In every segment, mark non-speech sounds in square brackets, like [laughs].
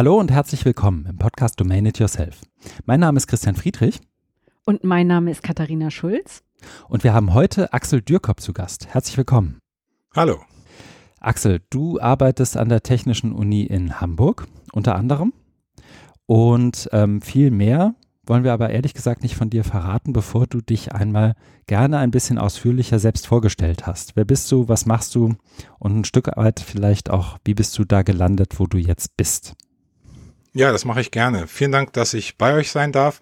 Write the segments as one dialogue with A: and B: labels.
A: Hallo und herzlich willkommen im Podcast Domain It Yourself. Mein Name ist Christian Friedrich.
B: Und mein Name ist Katharina Schulz.
A: Und wir haben heute Axel Dürkop zu Gast. Herzlich willkommen.
C: Hallo.
A: Axel, du arbeitest an der Technischen Uni in Hamburg unter anderem. Und ähm, viel mehr wollen wir aber ehrlich gesagt nicht von dir verraten, bevor du dich einmal gerne ein bisschen ausführlicher selbst vorgestellt hast. Wer bist du, was machst du und ein Stück weit vielleicht auch, wie bist du da gelandet, wo du jetzt bist?
C: Ja, das mache ich gerne. Vielen Dank, dass ich bei euch sein darf.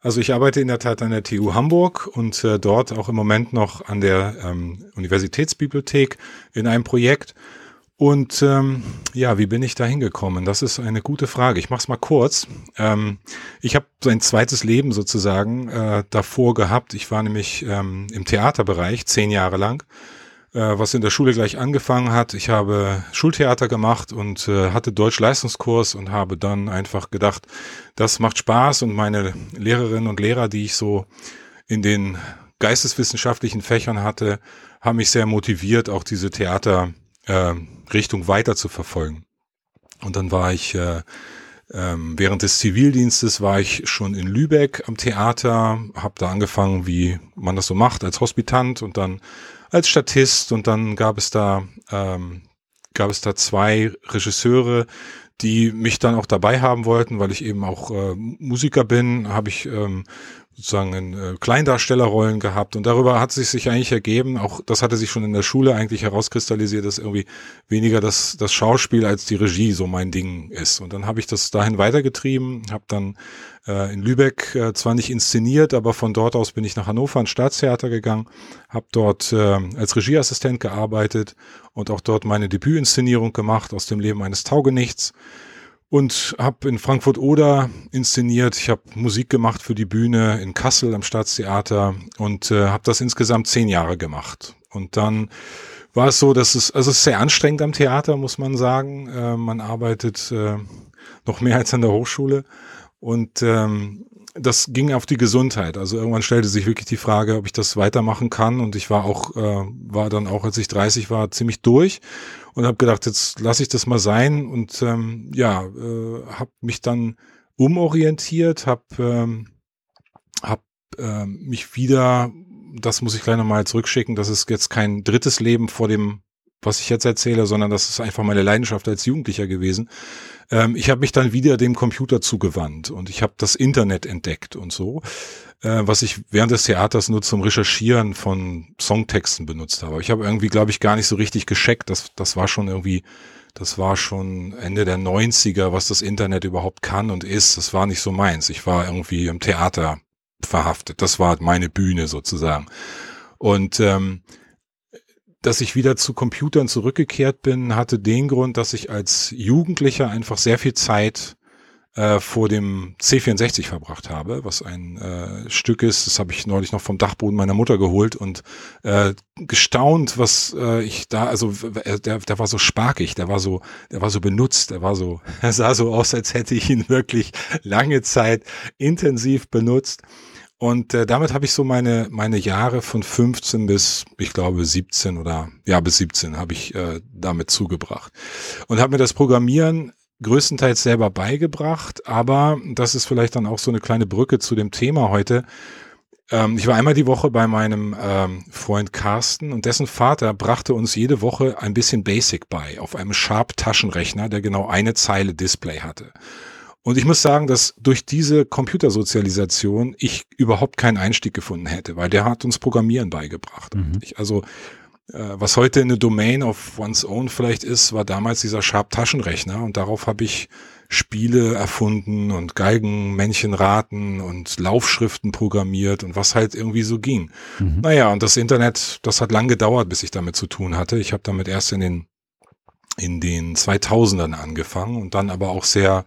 C: Also ich arbeite in der Tat an der TU Hamburg und äh, dort auch im Moment noch an der ähm, Universitätsbibliothek in einem Projekt. Und ähm, ja, wie bin ich da hingekommen? Das ist eine gute Frage. Ich mache es mal kurz. Ähm, ich habe so ein zweites Leben sozusagen äh, davor gehabt. Ich war nämlich ähm, im Theaterbereich zehn Jahre lang was in der Schule gleich angefangen hat. Ich habe Schultheater gemacht und äh, hatte Deutsch-Leistungskurs und habe dann einfach gedacht, das macht Spaß und meine Lehrerinnen und Lehrer, die ich so in den geisteswissenschaftlichen Fächern hatte, haben mich sehr motiviert, auch diese Theaterrichtung äh, weiter zu verfolgen. Und dann war ich äh, ähm, während des Zivildienstes war ich schon in Lübeck am Theater, habe da angefangen, wie man das so macht, als Hospitant und dann als Statist und dann gab es da ähm, gab es da zwei Regisseure, die mich dann auch dabei haben wollten, weil ich eben auch äh, Musiker bin, habe ich ähm, sozusagen in äh, Kleindarstellerrollen gehabt und darüber hat sich sich eigentlich ergeben, auch das hatte sich schon in der Schule eigentlich herauskristallisiert, dass irgendwie weniger das, das Schauspiel als die Regie so mein Ding ist. Und dann habe ich das dahin weitergetrieben, habe dann äh, in Lübeck äh, zwar nicht inszeniert, aber von dort aus bin ich nach Hannover ins Staatstheater gegangen, habe dort äh, als Regieassistent gearbeitet und auch dort meine Debütinszenierung gemacht aus dem Leben eines Taugenichts und habe in Frankfurt Oder inszeniert. Ich habe Musik gemacht für die Bühne in Kassel am Staatstheater und äh, habe das insgesamt zehn Jahre gemacht. Und dann war es so, dass es also es ist sehr anstrengend am Theater, muss man sagen. Äh, man arbeitet äh, noch mehr als an der Hochschule und ähm, das ging auf die Gesundheit. Also irgendwann stellte sich wirklich die Frage, ob ich das weitermachen kann. Und ich war auch, äh, war dann auch, als ich 30 war, ziemlich durch und habe gedacht, jetzt lasse ich das mal sein. Und ähm, ja, äh, habe mich dann umorientiert, habe ähm, hab, äh, mich wieder, das muss ich gleich nochmal zurückschicken, das ist jetzt kein drittes Leben vor dem was ich jetzt erzähle, sondern das ist einfach meine Leidenschaft als Jugendlicher gewesen. Ähm, ich habe mich dann wieder dem Computer zugewandt und ich habe das Internet entdeckt und so, äh, was ich während des Theaters nur zum Recherchieren von Songtexten benutzt habe. Ich habe irgendwie, glaube ich, gar nicht so richtig gescheckt. Das, das war schon irgendwie, das war schon Ende der 90er, was das Internet überhaupt kann und ist. Das war nicht so meins. Ich war irgendwie im Theater verhaftet. Das war meine Bühne sozusagen. Und ähm, dass ich wieder zu Computern zurückgekehrt bin, hatte den Grund, dass ich als Jugendlicher einfach sehr viel Zeit äh, vor dem C64 verbracht habe, was ein äh, Stück ist, das habe ich neulich noch vom Dachboden meiner Mutter geholt und äh, gestaunt, was äh, ich da, also äh, der, der war so sparkig, der war so, der war so benutzt, der war so, [laughs] er sah so aus, als hätte ich ihn wirklich lange Zeit intensiv benutzt. Und äh, damit habe ich so meine, meine Jahre von 15 bis, ich glaube, 17 oder ja, bis 17 habe ich äh, damit zugebracht. Und habe mir das Programmieren größtenteils selber beigebracht, aber das ist vielleicht dann auch so eine kleine Brücke zu dem Thema heute. Ähm, ich war einmal die Woche bei meinem ähm, Freund Carsten und dessen Vater brachte uns jede Woche ein bisschen Basic bei auf einem Sharp-Taschenrechner, der genau eine Zeile Display hatte. Und ich muss sagen, dass durch diese Computersozialisation ich überhaupt keinen Einstieg gefunden hätte, weil der hat uns Programmieren beigebracht. Mhm. Ich, also äh, was heute eine Domain of one's own vielleicht ist, war damals dieser Sharp-Taschenrechner und darauf habe ich Spiele erfunden und Geigenmännchenraten und Laufschriften programmiert und was halt irgendwie so ging. Mhm. Naja, und das Internet, das hat lang gedauert, bis ich damit zu tun hatte. Ich habe damit erst in den in den 2000ern angefangen und dann aber auch sehr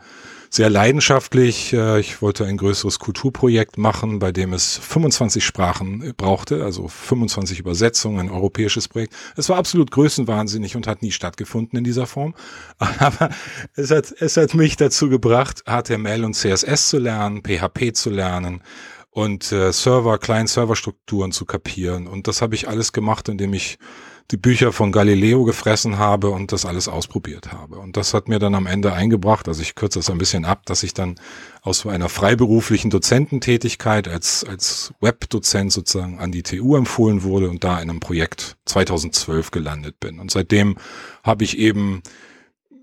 C: sehr leidenschaftlich. Äh, ich wollte ein größeres Kulturprojekt machen, bei dem es 25 Sprachen brauchte, also 25 Übersetzungen, ein europäisches Projekt. Es war absolut größenwahnsinnig und hat nie stattgefunden in dieser Form. [laughs] Aber es hat, es hat mich dazu gebracht, HTML und CSS zu lernen, PHP zu lernen und äh, Server, Client-Server-Strukturen zu kapieren. Und das habe ich alles gemacht, indem ich die Bücher von Galileo gefressen habe und das alles ausprobiert habe. Und das hat mir dann am Ende eingebracht, also ich kürze das ein bisschen ab, dass ich dann aus einer freiberuflichen Dozententätigkeit als, als Webdozent sozusagen an die TU empfohlen wurde und da in einem Projekt 2012 gelandet bin. Und seitdem habe ich eben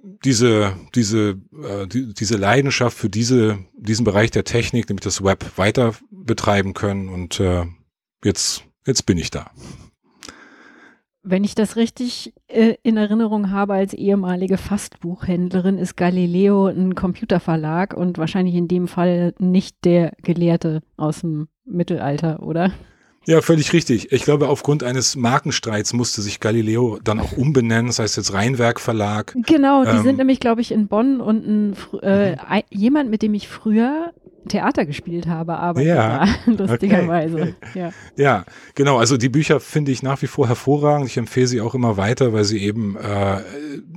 C: diese, diese, äh, die, diese Leidenschaft für diese, diesen Bereich der Technik, nämlich das Web, weiter betreiben können. Und äh, jetzt, jetzt bin ich da.
B: Wenn ich das richtig äh, in Erinnerung habe, als ehemalige Fastbuchhändlerin ist Galileo ein Computerverlag und wahrscheinlich in dem Fall nicht der Gelehrte aus dem Mittelalter, oder?
C: Ja, völlig richtig. Ich glaube, aufgrund eines Markenstreits musste sich Galileo dann auch umbenennen. Das heißt jetzt Rheinwerk Verlag.
B: Genau, die ähm, sind nämlich, glaube ich, in Bonn und ein, äh, mhm. jemand, mit dem ich früher Theater gespielt habe, aber ja, [laughs] lustigerweise. Okay, okay. Ja. [laughs]
C: ja, genau. Also die Bücher finde ich nach wie vor hervorragend. Ich empfehle sie auch immer weiter, weil sie eben äh,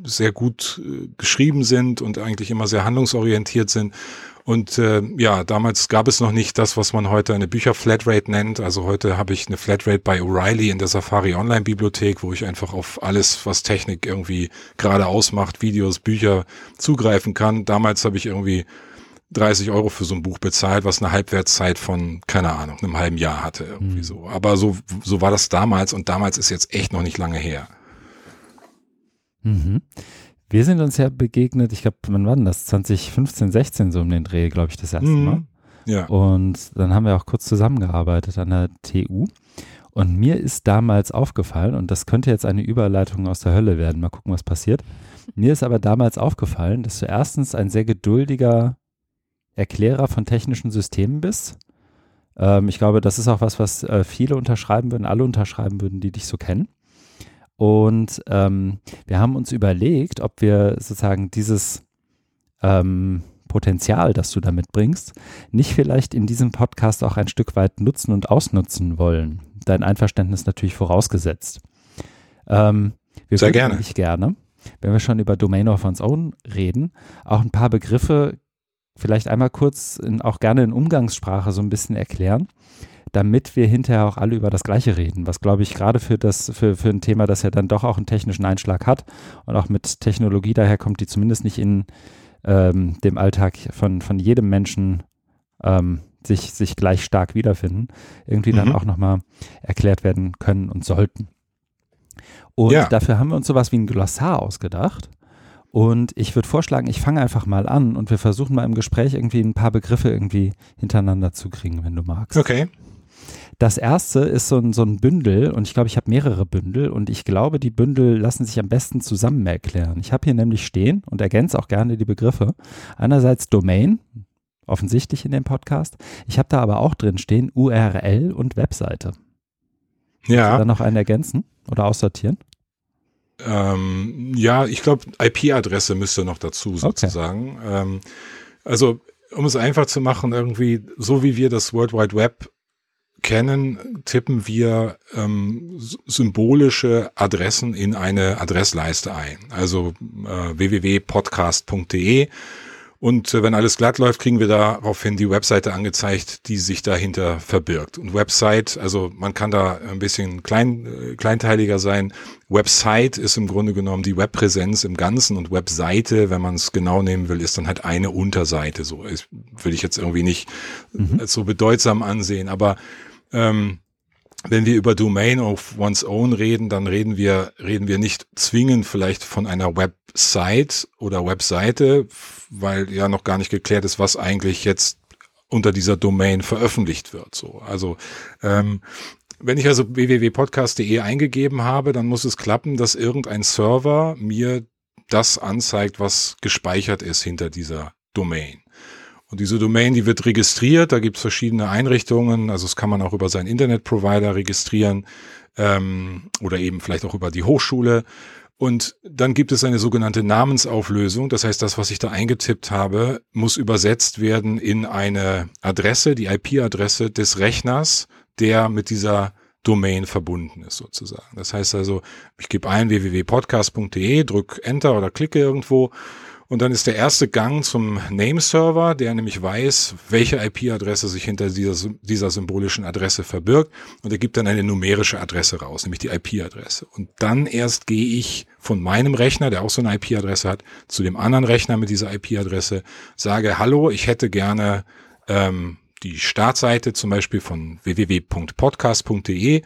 C: sehr gut äh, geschrieben sind und eigentlich immer sehr handlungsorientiert sind. Und äh, ja, damals gab es noch nicht das, was man heute eine Bücher-Flatrate nennt. Also heute habe ich eine Flatrate bei O'Reilly in der Safari Online-Bibliothek, wo ich einfach auf alles, was Technik irgendwie gerade ausmacht, Videos, Bücher zugreifen kann. Damals habe ich irgendwie 30 Euro für so ein Buch bezahlt, was eine Halbwertszeit von, keine Ahnung, einem halben Jahr hatte, irgendwie mhm. so. Aber so, so war das damals und damals ist jetzt echt noch nicht lange her.
A: Mhm. Wir sind uns ja begegnet, ich glaube, wann war denn das? 2015, 16 so um den Dreh, glaube ich, das erste mhm. Mal. Ja. Und dann haben wir auch kurz zusammengearbeitet an der TU. Und mir ist damals aufgefallen, und das könnte jetzt eine Überleitung aus der Hölle werden, mal gucken, was passiert. Mir ist aber damals aufgefallen, dass du erstens ein sehr geduldiger Erklärer von technischen Systemen bist. Ähm, ich glaube, das ist auch was, was äh, viele unterschreiben würden, alle unterschreiben würden, die dich so kennen. Und ähm, wir haben uns überlegt, ob wir sozusagen dieses ähm, Potenzial, das du da mitbringst, nicht vielleicht in diesem Podcast auch ein Stück weit nutzen und ausnutzen wollen. Dein Einverständnis natürlich vorausgesetzt. Ähm, wir
C: Sehr gerne.
A: Ich gerne, wenn wir schon über Domain of One's Own reden, auch ein paar Begriffe vielleicht einmal kurz in, auch gerne in Umgangssprache so ein bisschen erklären, damit wir hinterher auch alle über das Gleiche reden, was glaube ich gerade für das, für, für ein Thema, das ja dann doch auch einen technischen Einschlag hat und auch mit Technologie daherkommt, die zumindest nicht in ähm, dem Alltag von, von jedem Menschen ähm, sich, sich gleich stark wiederfinden, irgendwie mhm. dann auch nochmal erklärt werden können und sollten. Und ja. dafür haben wir uns sowas wie ein Glossar ausgedacht. Und ich würde vorschlagen, ich fange einfach mal an und wir versuchen mal im Gespräch irgendwie ein paar Begriffe irgendwie hintereinander zu kriegen, wenn du magst.
C: Okay.
A: Das erste ist so ein, so ein Bündel und ich glaube, ich habe mehrere Bündel und ich glaube, die Bündel lassen sich am besten zusammen erklären. Ich habe hier nämlich stehen und ergänze auch gerne die Begriffe. Einerseits Domain, offensichtlich in dem Podcast. Ich habe da aber auch drin stehen URL und Webseite.
C: Ja.
A: Dann noch einen ergänzen oder aussortieren?
C: Ähm, ja, ich glaube, IP-Adresse müsste noch dazu sozusagen. Okay. Ähm, also, um es einfach zu machen, irgendwie, so wie wir das World Wide Web kennen, tippen wir ähm, symbolische Adressen in eine Adressleiste ein. Also äh, www.podcast.de und äh, wenn alles glatt läuft, kriegen wir daraufhin die Webseite angezeigt, die sich dahinter verbirgt. Und Website, also man kann da ein bisschen klein, äh, kleinteiliger sein. Website ist im Grunde genommen die Webpräsenz im Ganzen und Webseite, wenn man es genau nehmen will, ist dann halt eine Unterseite. So ist, will ich jetzt irgendwie nicht mhm. so bedeutsam ansehen, aber ähm, wenn wir über Domain of One's Own reden, dann reden wir, reden wir nicht zwingend vielleicht von einer Website oder Webseite, weil ja noch gar nicht geklärt ist, was eigentlich jetzt unter dieser Domain veröffentlicht wird. So, also ähm, wenn ich also www.podcast.de eingegeben habe, dann muss es klappen, dass irgendein Server mir das anzeigt, was gespeichert ist hinter dieser Domain. Und diese Domain, die wird registriert, da gibt es verschiedene Einrichtungen, also das kann man auch über seinen Internetprovider registrieren ähm, oder eben vielleicht auch über die Hochschule. Und dann gibt es eine sogenannte Namensauflösung. Das heißt, das, was ich da eingetippt habe, muss übersetzt werden in eine Adresse, die IP-Adresse des Rechners, der mit dieser Domain verbunden ist sozusagen. Das heißt also, ich gebe ein www.podcast.de, drück Enter oder klicke irgendwo Und dann ist der erste Gang zum Name-Server, der nämlich weiß, welche IP-Adresse sich hinter dieser, dieser symbolischen Adresse verbirgt. Und er gibt dann eine numerische Adresse raus, nämlich die IP-Adresse. Und dann erst gehe ich von meinem Rechner, der auch so eine IP-Adresse hat, zu dem anderen Rechner mit dieser IP-Adresse, sage, hallo, ich hätte gerne ähm, die Startseite zum Beispiel von www.podcast.de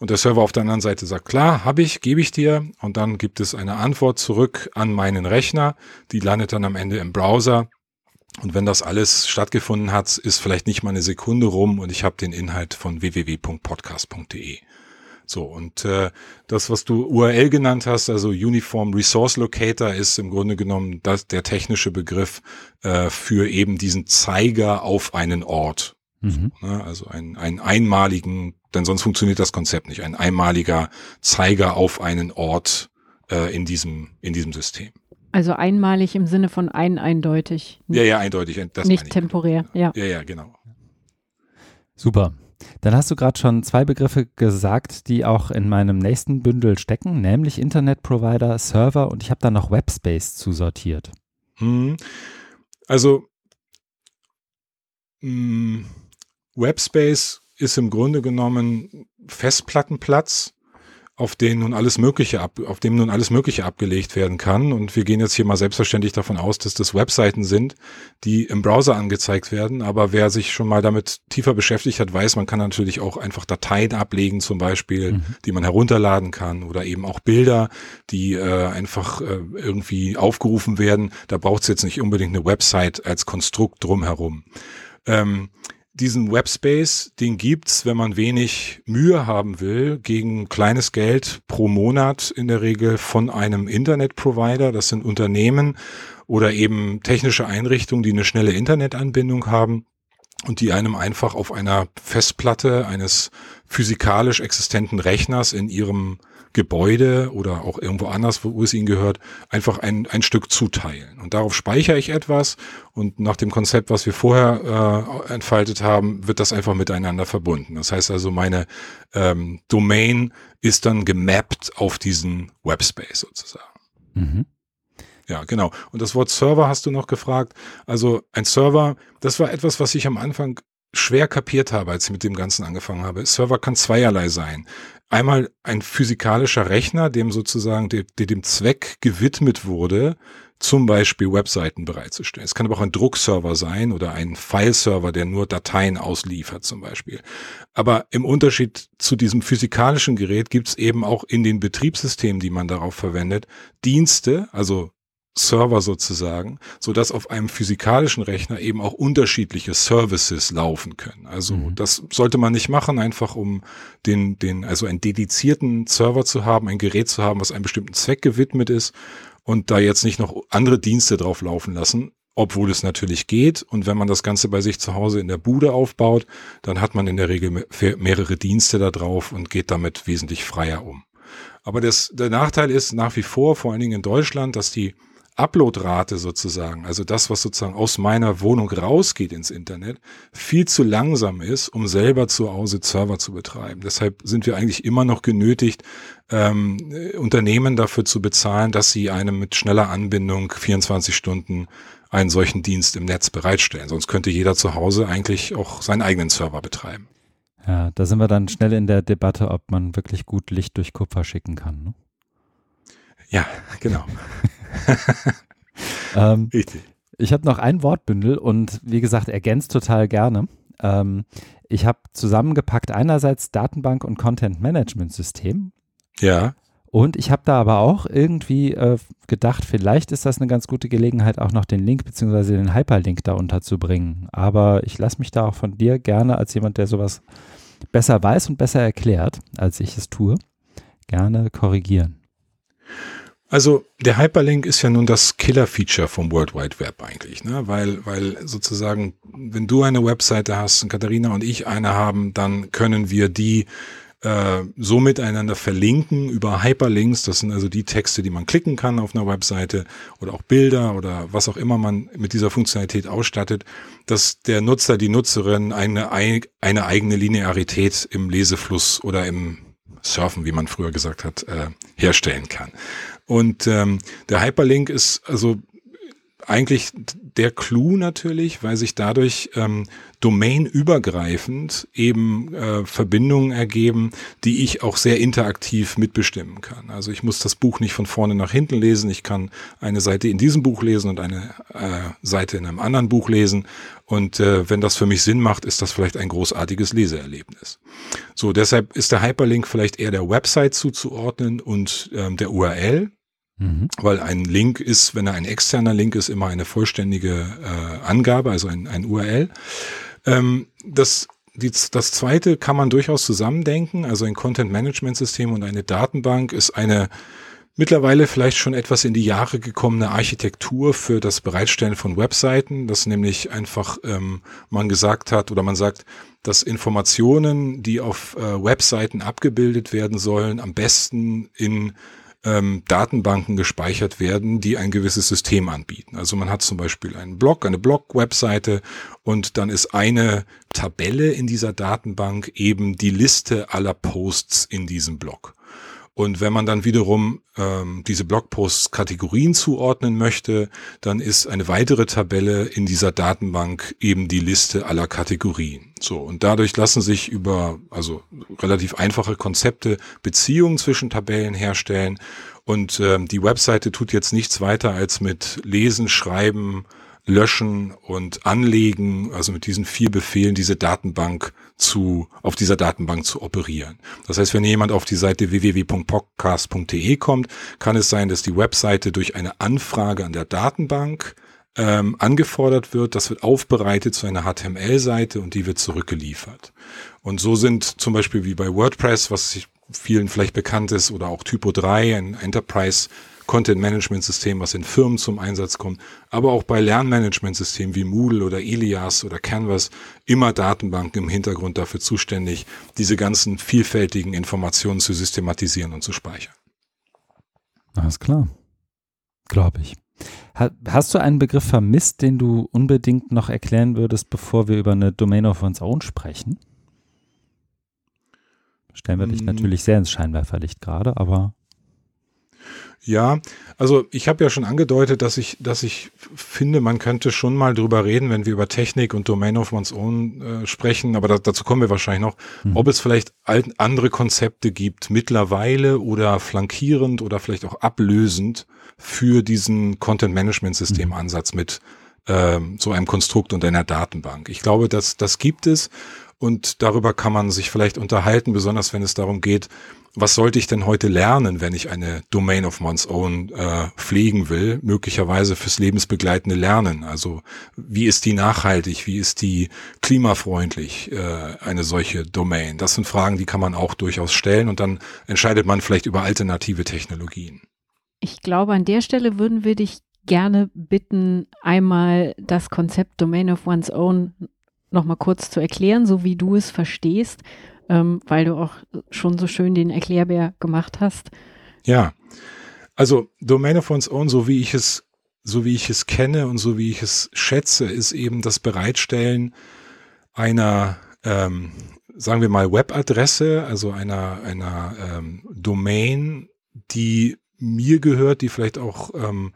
C: und der Server auf der anderen Seite sagt, klar, habe ich, gebe ich dir. Und dann gibt es eine Antwort zurück an meinen Rechner. Die landet dann am Ende im Browser. Und wenn das alles stattgefunden hat, ist vielleicht nicht mal eine Sekunde rum und ich habe den Inhalt von www.podcast.de. So, und äh, das, was du URL genannt hast, also Uniform Resource Locator, ist im Grunde genommen das, der technische Begriff äh, für eben diesen Zeiger auf einen Ort. Mhm. Ne, also einen, einen einmaligen, denn sonst funktioniert das Konzept nicht, ein einmaliger Zeiger auf einen Ort äh, in, diesem, in diesem System.
B: Also einmalig im Sinne von ein eindeutig.
C: Ja, ja, eindeutig.
B: Das nicht temporär, ja.
C: Ja, ja, genau.
A: Super. Dann hast du gerade schon zwei Begriffe gesagt, die auch in meinem nächsten Bündel stecken, nämlich Internet Provider, Server und ich habe da noch Webspace zusortiert.
C: Hm. Also mh, hm, Webspace ist im Grunde genommen Festplattenplatz, auf den nun alles Mögliche ab, auf dem nun alles Mögliche abgelegt werden kann. Und wir gehen jetzt hier mal selbstverständlich davon aus, dass das Webseiten sind, die im Browser angezeigt werden. Aber wer sich schon mal damit tiefer beschäftigt hat, weiß, man kann natürlich auch einfach Dateien ablegen, zum Beispiel, mhm. die man herunterladen kann oder eben auch Bilder, die äh, einfach äh, irgendwie aufgerufen werden. Da braucht es jetzt nicht unbedingt eine Website als Konstrukt drumherum. Ähm, diesen Webspace, den gibt's, wenn man wenig Mühe haben will, gegen kleines Geld pro Monat in der Regel von einem Internetprovider. Das sind Unternehmen oder eben technische Einrichtungen, die eine schnelle Internetanbindung haben und die einem einfach auf einer Festplatte eines physikalisch existenten Rechners in ihrem Gebäude oder auch irgendwo anders, wo es ihnen gehört, einfach ein, ein Stück zuteilen. Und darauf speichere ich etwas und nach dem Konzept, was wir vorher äh, entfaltet haben, wird das einfach miteinander verbunden. Das heißt also, meine ähm, Domain ist dann gemappt auf diesen Webspace sozusagen. Mhm. Ja, genau. Und das Wort Server hast du noch gefragt. Also ein Server, das war etwas, was ich am Anfang schwer kapiert habe, als ich mit dem Ganzen angefangen habe. Server kann zweierlei sein einmal ein physikalischer Rechner, dem sozusagen der, der dem Zweck gewidmet wurde, zum Beispiel Webseiten bereitzustellen. Es kann aber auch ein Druckserver sein oder ein Fileserver, der nur Dateien ausliefert zum Beispiel. Aber im Unterschied zu diesem physikalischen Gerät gibt es eben auch in den Betriebssystemen, die man darauf verwendet, Dienste, also Server sozusagen, so dass auf einem physikalischen Rechner eben auch unterschiedliche Services laufen können. Also mhm. das sollte man nicht machen, einfach um den, den, also einen dedizierten Server zu haben, ein Gerät zu haben, was einem bestimmten Zweck gewidmet ist und da jetzt nicht noch andere Dienste drauf laufen lassen, obwohl es natürlich geht. Und wenn man das Ganze bei sich zu Hause in der Bude aufbaut, dann hat man in der Regel mehrere Dienste da drauf und geht damit wesentlich freier um. Aber das, der Nachteil ist nach wie vor, vor allen Dingen in Deutschland, dass die Uploadrate sozusagen, also das, was sozusagen aus meiner Wohnung rausgeht ins Internet, viel zu langsam ist, um selber zu Hause Server zu betreiben. Deshalb sind wir eigentlich immer noch genötigt, ähm, Unternehmen dafür zu bezahlen, dass sie einem mit schneller Anbindung 24 Stunden einen solchen Dienst im Netz bereitstellen. Sonst könnte jeder zu Hause eigentlich auch seinen eigenen Server betreiben.
A: Ja, da sind wir dann schnell in der Debatte, ob man wirklich gut Licht durch Kupfer schicken kann. Ne?
C: Ja, genau. [laughs] [laughs]
A: ähm, Richtig. Ich habe noch ein Wortbündel und wie gesagt, ergänzt total gerne. Ähm, ich habe zusammengepackt einerseits Datenbank und Content Management System.
C: Ja.
A: Und ich habe da aber auch irgendwie äh, gedacht, vielleicht ist das eine ganz gute Gelegenheit, auch noch den Link bzw. den Hyperlink da unterzubringen. Aber ich lasse mich da auch von dir gerne als jemand, der sowas besser weiß und besser erklärt, als ich es tue, gerne korrigieren.
C: Also der Hyperlink ist ja nun das Killer-Feature vom World Wide Web eigentlich, ne? Weil, weil sozusagen, wenn du eine Webseite hast und Katharina und ich eine haben, dann können wir die äh, so miteinander verlinken über Hyperlinks. Das sind also die Texte, die man klicken kann auf einer Webseite oder auch Bilder oder was auch immer man mit dieser Funktionalität ausstattet, dass der Nutzer, die Nutzerin eine, eine eigene Linearität im Lesefluss oder im Surfen, wie man früher gesagt hat, äh, herstellen kann. Und ähm, der Hyperlink ist also eigentlich der Clou natürlich, weil sich dadurch ähm, domainübergreifend eben äh, Verbindungen ergeben, die ich auch sehr interaktiv mitbestimmen kann. Also ich muss das Buch nicht von vorne nach hinten lesen. Ich kann eine Seite in diesem Buch lesen und eine äh, Seite in einem anderen Buch lesen. Und äh, wenn das für mich Sinn macht, ist das vielleicht ein großartiges Leseerlebnis. So, deshalb ist der Hyperlink vielleicht eher der Website zuzuordnen und ähm, der URL. Mhm. Weil ein Link ist, wenn er ein externer Link ist, immer eine vollständige äh, Angabe, also ein, ein URL. Ähm, das, die, das zweite kann man durchaus zusammendenken. Also ein Content-Management-System und eine Datenbank ist eine mittlerweile vielleicht schon etwas in die Jahre gekommene Architektur für das Bereitstellen von Webseiten, dass nämlich einfach ähm, man gesagt hat oder man sagt, dass Informationen, die auf äh, Webseiten abgebildet werden sollen, am besten in ähm, Datenbanken gespeichert werden, die ein gewisses System anbieten. Also man hat zum Beispiel einen Blog, eine Blog-Webseite und dann ist eine Tabelle in dieser Datenbank eben die Liste aller Posts in diesem Blog. Und wenn man dann wiederum ähm, diese Blogposts Kategorien zuordnen möchte, dann ist eine weitere Tabelle in dieser Datenbank eben die Liste aller Kategorien. So und dadurch lassen sich über also relativ einfache Konzepte Beziehungen zwischen Tabellen herstellen. Und ähm, die Webseite tut jetzt nichts weiter als mit Lesen, Schreiben, Löschen und Anlegen, also mit diesen vier Befehlen diese Datenbank zu, auf dieser Datenbank zu operieren. Das heißt, wenn jemand auf die Seite www.podcast.de kommt, kann es sein, dass die Webseite durch eine Anfrage an der Datenbank ähm, angefordert wird. Das wird aufbereitet zu einer HTML-Seite und die wird zurückgeliefert. Und so sind zum Beispiel wie bei WordPress, was vielen vielleicht bekannt ist, oder auch Typo 3, ein Enterprise Content-Management-System, was in Firmen zum Einsatz kommt, aber auch bei Lernmanagement-Systemen wie Moodle oder Elias oder Canvas immer Datenbanken im Hintergrund dafür zuständig, diese ganzen vielfältigen Informationen zu systematisieren und zu speichern.
A: Alles klar. Glaube ich. Hast du einen Begriff vermisst, den du unbedingt noch erklären würdest, bevor wir über eine Domain of One's Own sprechen? Stellen wir dich hm. natürlich sehr ins Scheinwerferlicht gerade, aber
C: ja, also ich habe ja schon angedeutet, dass ich, dass ich finde, man könnte schon mal drüber reden, wenn wir über Technik und Domain of One's Own äh, sprechen, aber da, dazu kommen wir wahrscheinlich noch, mhm. ob es vielleicht andere Konzepte gibt, mittlerweile oder flankierend oder vielleicht auch ablösend für diesen Content Management System Ansatz mit ähm, so einem Konstrukt und einer Datenbank. Ich glaube, dass das gibt es und darüber kann man sich vielleicht unterhalten, besonders wenn es darum geht, was sollte ich denn heute lernen, wenn ich eine Domain of one's own äh, pflegen will, möglicherweise fürs lebensbegleitende Lernen. Also wie ist die nachhaltig, wie ist die klimafreundlich, äh, eine solche Domain? Das sind Fragen, die kann man auch durchaus stellen und dann entscheidet man vielleicht über alternative Technologien.
B: Ich glaube, an der Stelle würden wir dich gerne bitten, einmal das Konzept Domain of one's own nochmal kurz zu erklären, so wie du es verstehst ähm, weil du auch schon so schön den Erklärbär gemacht hast.
C: Ja, also Domain of One's Own, so wie ich es, so wie ich es kenne und so wie ich es schätze, ist eben das Bereitstellen einer, ähm, sagen wir mal, Webadresse, also einer, einer ähm, Domain, die mir gehört, die vielleicht auch ähm,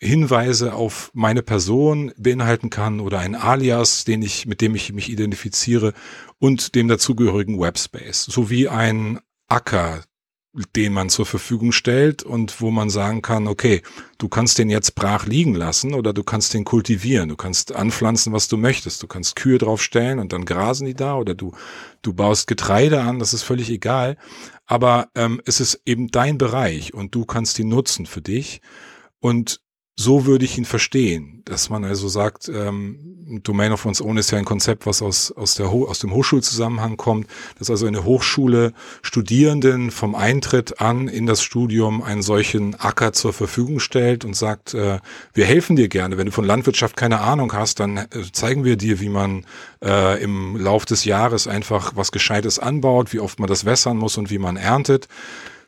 C: Hinweise auf meine Person beinhalten kann oder ein Alias, den ich, mit dem ich mich identifiziere und dem dazugehörigen Webspace, sowie ein Acker, den man zur Verfügung stellt und wo man sagen kann, okay, du kannst den jetzt brach liegen lassen oder du kannst den kultivieren, du kannst anpflanzen, was du möchtest, du kannst Kühe draufstellen und dann grasen die da oder du, du baust Getreide an, das ist völlig egal, aber ähm, es ist eben dein Bereich und du kannst ihn nutzen für dich. Und so würde ich ihn verstehen, dass man also sagt, ähm, Domain of One's Own ist ja ein Konzept, was aus, aus, der Ho aus dem Hochschulzusammenhang kommt, dass also eine Hochschule Studierenden vom Eintritt an in das Studium einen solchen Acker zur Verfügung stellt und sagt, äh, wir helfen dir gerne. Wenn du von Landwirtschaft keine Ahnung hast, dann äh, zeigen wir dir, wie man äh, im Lauf des Jahres einfach was Gescheites anbaut, wie oft man das wässern muss und wie man erntet.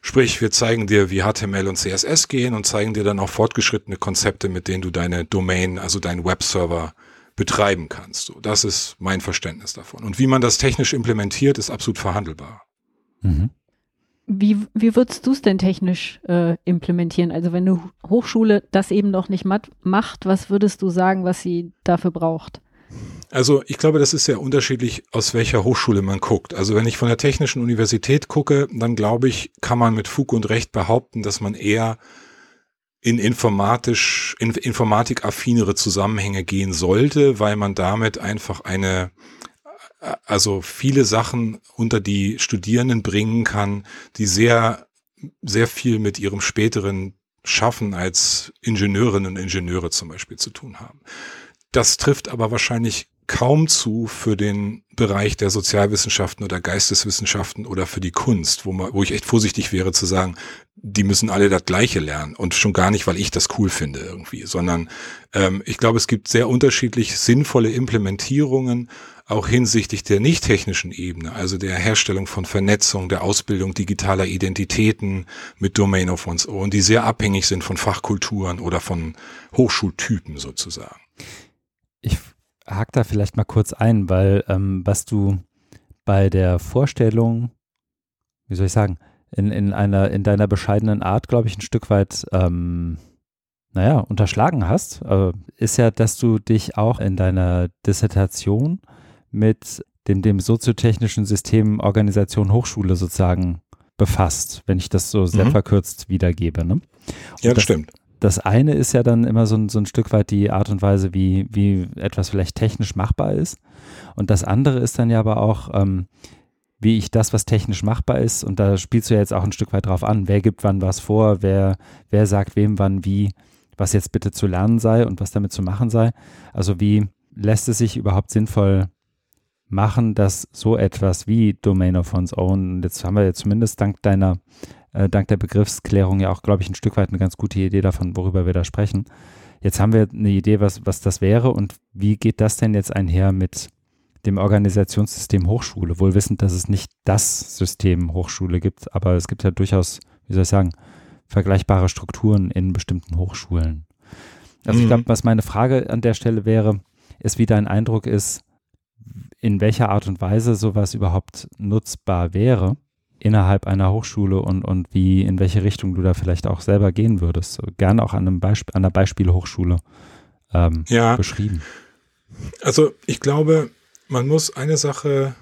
C: Sprich, wir zeigen dir, wie HTML und CSS gehen und zeigen dir dann auch fortgeschrittene Konzepte, mit denen du deine Domain, also deinen Webserver betreiben kannst. So, das ist mein Verständnis davon. Und wie man das technisch implementiert, ist absolut verhandelbar. Mhm.
B: Wie, wie würdest du es denn technisch äh, implementieren? Also wenn eine Hochschule das eben noch nicht macht, was würdest du sagen, was sie dafür braucht?
C: Also ich glaube, das ist sehr unterschiedlich, aus welcher Hochschule man guckt. Also wenn ich von der Technischen Universität gucke, dann glaube ich, kann man mit Fug und Recht behaupten, dass man eher in informatisch, in informatikaffinere Zusammenhänge gehen sollte, weil man damit einfach eine, also viele Sachen unter die Studierenden bringen kann, die sehr, sehr viel mit ihrem späteren Schaffen als Ingenieurinnen und Ingenieure zum Beispiel zu tun haben. Das trifft aber wahrscheinlich kaum zu für den Bereich der Sozialwissenschaften oder Geisteswissenschaften oder für die Kunst, wo, man, wo ich echt vorsichtig wäre zu sagen, die müssen alle das Gleiche lernen und schon gar nicht, weil ich das cool finde irgendwie, sondern ähm, ich glaube, es gibt sehr unterschiedlich sinnvolle Implementierungen, auch hinsichtlich der nicht technischen Ebene, also der Herstellung von Vernetzung, der Ausbildung digitaler Identitäten mit Domain of One's Own, die sehr abhängig sind von Fachkulturen oder von Hochschultypen sozusagen.
A: Ich hake da vielleicht mal kurz ein, weil ähm, was du bei der Vorstellung, wie soll ich sagen, in, in einer, in deiner bescheidenen Art, glaube ich, ein Stück weit, ähm, naja, unterschlagen hast, äh, ist ja, dass du dich auch in deiner Dissertation mit dem, dem soziotechnischen System Organisation Hochschule sozusagen befasst, wenn ich das so sehr mhm. verkürzt wiedergebe. Ne?
C: ja, das, das stimmt
A: das eine ist ja dann immer so ein, so ein Stück weit die Art und Weise, wie, wie etwas vielleicht technisch machbar ist. Und das andere ist dann ja aber auch, ähm, wie ich das, was technisch machbar ist, und da spielst du ja jetzt auch ein Stück weit drauf an, wer gibt wann was vor, wer, wer sagt wem wann wie, was jetzt bitte zu lernen sei und was damit zu machen sei. Also wie lässt es sich überhaupt sinnvoll machen, dass so etwas wie Domain of One's Own, jetzt haben wir ja zumindest dank deiner äh, dank der Begriffsklärung ja auch, glaube ich, ein Stück weit eine ganz gute Idee davon, worüber wir da sprechen. Jetzt haben wir eine Idee, was, was das wäre und wie geht das denn jetzt einher mit dem Organisationssystem Hochschule, wohl wissend, dass es nicht das System Hochschule gibt, aber es gibt ja durchaus, wie soll ich sagen, vergleichbare Strukturen in bestimmten Hochschulen. Also mhm. ich glaube, was meine Frage an der Stelle wäre, ist, wie dein Eindruck ist, in welcher Art und Weise sowas überhaupt nutzbar wäre innerhalb einer Hochschule und, und wie, in welche Richtung du da vielleicht auch selber gehen würdest. So, gerne auch an, einem Beisp an einer Beispielhochschule ähm, ja. beschrieben.
C: Also ich glaube, man muss eine Sache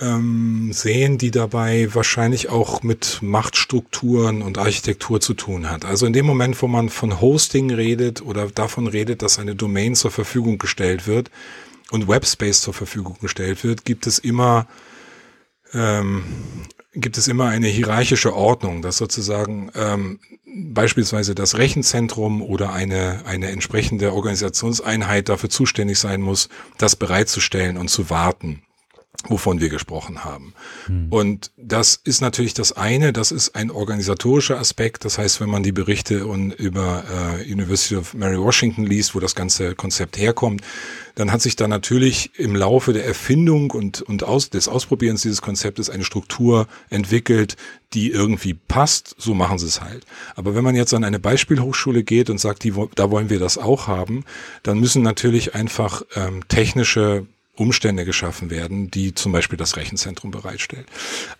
C: ähm, sehen, die dabei wahrscheinlich auch mit Machtstrukturen und Architektur zu tun hat. Also in dem Moment, wo man von Hosting redet oder davon redet, dass eine Domain zur Verfügung gestellt wird und Webspace zur Verfügung gestellt wird, gibt es immer ähm, gibt es immer eine hierarchische Ordnung, dass sozusagen ähm, beispielsweise das Rechenzentrum oder eine, eine entsprechende Organisationseinheit dafür zuständig sein muss, das bereitzustellen und zu warten wovon wir gesprochen haben. Hm. Und das ist natürlich das eine, das ist ein organisatorischer Aspekt. Das heißt, wenn man die Berichte und über äh, University of Mary Washington liest, wo das ganze Konzept herkommt, dann hat sich da natürlich im Laufe der Erfindung und, und aus, des Ausprobierens dieses Konzeptes eine Struktur entwickelt, die irgendwie passt. So machen sie es halt. Aber wenn man jetzt an eine Beispielhochschule geht und sagt, die, da wollen wir das auch haben, dann müssen natürlich einfach ähm, technische Umstände geschaffen werden, die zum Beispiel das Rechenzentrum bereitstellt.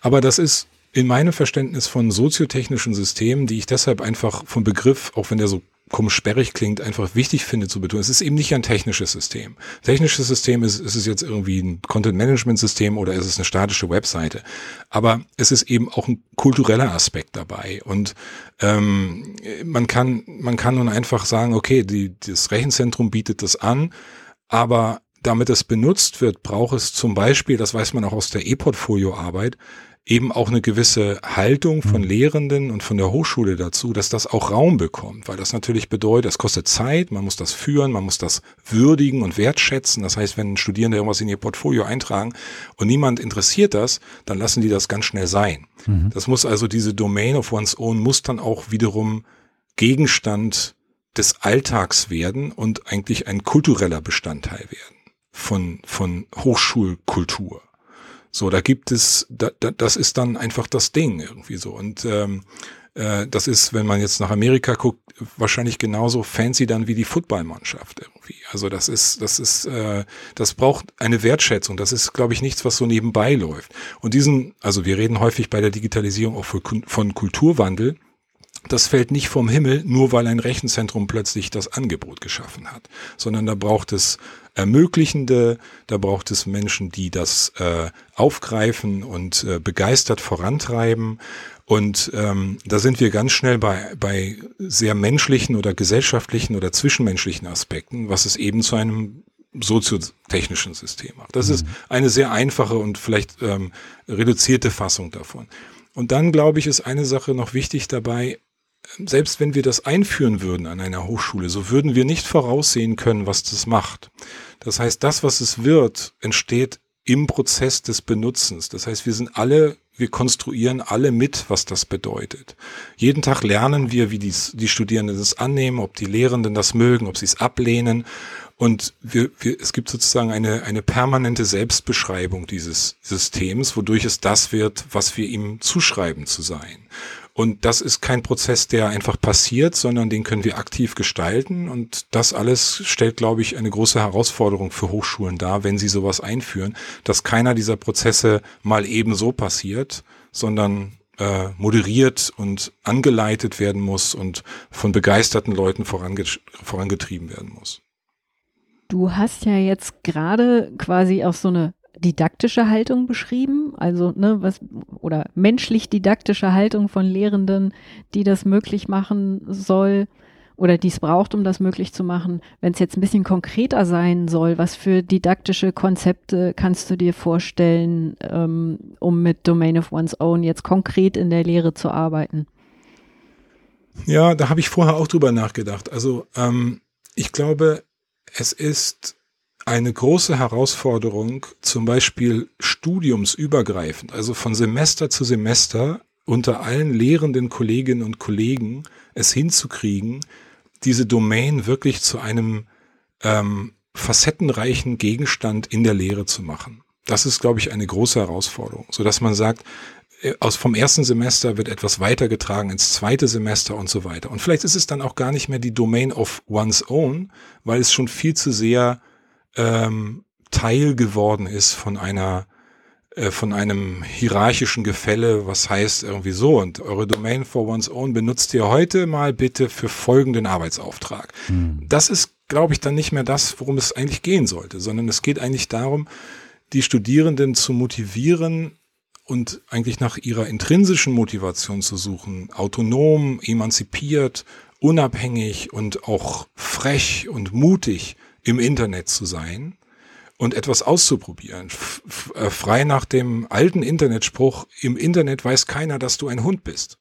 C: Aber das ist in meinem Verständnis von soziotechnischen Systemen, die ich deshalb einfach vom Begriff, auch wenn der so komisch sperrig klingt, einfach wichtig finde zu betonen. Es ist eben nicht ein technisches System. Technisches System ist, ist es jetzt irgendwie ein Content-Management-System oder ist es eine statische Webseite. Aber es ist eben auch ein kultureller Aspekt dabei. Und ähm, man kann man kann nun einfach sagen, okay, die, das Rechenzentrum bietet das an, aber damit es benutzt wird, braucht es zum Beispiel, das weiß man auch aus der E-Portfolio-Arbeit, eben auch eine gewisse Haltung von mhm. Lehrenden und von der Hochschule dazu, dass das auch Raum bekommt, weil das natürlich bedeutet, es kostet Zeit, man muss das führen, man muss das würdigen und wertschätzen. Das heißt, wenn Studierende irgendwas in ihr Portfolio eintragen und niemand interessiert das, dann lassen die das ganz schnell sein. Mhm. Das muss also diese Domain of one's own muss dann auch wiederum Gegenstand des Alltags werden und eigentlich ein kultureller Bestandteil werden von, von Hochschulkultur. So, da gibt es, da, da, das ist dann einfach das Ding irgendwie so. Und ähm, Äh, das ist, wenn man jetzt nach Amerika guckt, wahrscheinlich genauso fancy dann wie die Footballmannschaft irgendwie. Also das ist, das ist, äh, das braucht eine Wertschätzung. Das ist, glaube ich, nichts, was so nebenbei läuft. Und diesen, also wir reden häufig bei der Digitalisierung auch von Kulturwandel das fällt nicht vom Himmel, nur weil ein Rechenzentrum plötzlich das Angebot geschaffen hat, sondern da braucht es Ermöglichende, da braucht es Menschen, die das äh, aufgreifen und äh, begeistert vorantreiben. Und ähm, da sind wir ganz schnell bei, bei sehr menschlichen oder gesellschaftlichen oder zwischenmenschlichen Aspekten, was es eben zu einem soziotechnischen System macht. Das mhm. ist eine sehr einfache und vielleicht ähm, reduzierte Fassung davon. Und dann, glaube ich, ist eine Sache noch wichtig dabei, selbst wenn wir das einführen würden an einer Hochschule, so würden wir nicht voraussehen können, was das macht. Das heißt, das, was es wird, entsteht im Prozess des Benutzens. Das heißt, wir sind alle, wir konstruieren alle mit, was das bedeutet. Jeden Tag lernen wir, wie die, die Studierenden das annehmen, ob die Lehrenden das mögen, ob sie es ablehnen. Und wir, wir, es gibt sozusagen eine, eine permanente Selbstbeschreibung dieses Systems, wodurch es das wird, was wir ihm zuschreiben zu sein. Und das ist kein Prozess, der einfach passiert, sondern den können wir aktiv gestalten. Und das alles stellt, glaube ich, eine große Herausforderung für Hochschulen dar, wenn sie sowas einführen, dass keiner dieser Prozesse mal eben so passiert, sondern äh, moderiert und angeleitet werden muss und von begeisterten Leuten voranget vorangetrieben werden muss.
B: Du hast ja jetzt gerade quasi auch so eine didaktische Haltung beschrieben, also ne, was oder menschlich didaktische Haltung von Lehrenden, die das möglich machen soll oder die es braucht, um das möglich zu machen. Wenn es jetzt ein bisschen konkreter sein soll, was für didaktische Konzepte kannst du dir vorstellen, ähm, um mit Domain of One's Own jetzt konkret in der Lehre zu arbeiten?
C: Ja, da habe ich vorher auch drüber nachgedacht. Also ähm, ich glaube, es ist eine große Herausforderung, zum Beispiel studiumsübergreifend, also von Semester zu Semester unter allen lehrenden Kolleginnen und Kollegen es hinzukriegen, diese Domain wirklich zu einem ähm, facettenreichen Gegenstand in der Lehre zu machen. Das ist, glaube ich, eine große Herausforderung, so dass man sagt, äh, aus vom ersten Semester wird etwas weitergetragen ins zweite Semester und so weiter. Und vielleicht ist es dann auch gar nicht mehr die Domain of one's own, weil es schon viel zu sehr ähm, Teil geworden ist von einer äh, von einem hierarchischen Gefälle, was heißt irgendwie so und eure Domain for one's own benutzt ihr heute mal bitte für folgenden Arbeitsauftrag. Hm. Das ist, glaube ich, dann nicht mehr das, worum es eigentlich gehen sollte, sondern es geht eigentlich darum, die Studierenden zu motivieren und eigentlich nach ihrer intrinsischen Motivation zu suchen, autonom, emanzipiert, unabhängig und auch frech und mutig im Internet zu sein und etwas auszuprobieren. Äh, frei nach dem alten Internetspruch, im Internet weiß keiner, dass du ein Hund bist.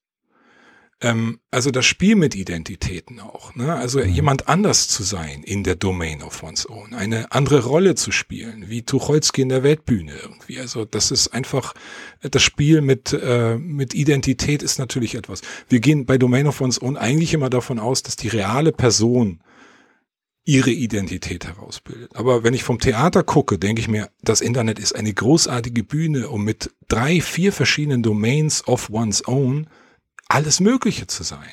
C: Ähm, also das Spiel mit Identitäten auch. Ne? Also mhm. jemand anders zu sein in der Domain of one's own, eine andere Rolle zu spielen, wie Tucholsky in der Weltbühne irgendwie. Also das ist einfach, das Spiel mit, äh, mit Identität ist natürlich etwas. Wir gehen bei Domain of one's own eigentlich immer davon aus, dass die reale Person ihre Identität herausbildet. Aber wenn ich vom Theater gucke, denke ich mir, das Internet ist eine großartige Bühne, um mit drei, vier verschiedenen Domains of one's own alles Mögliche zu sein.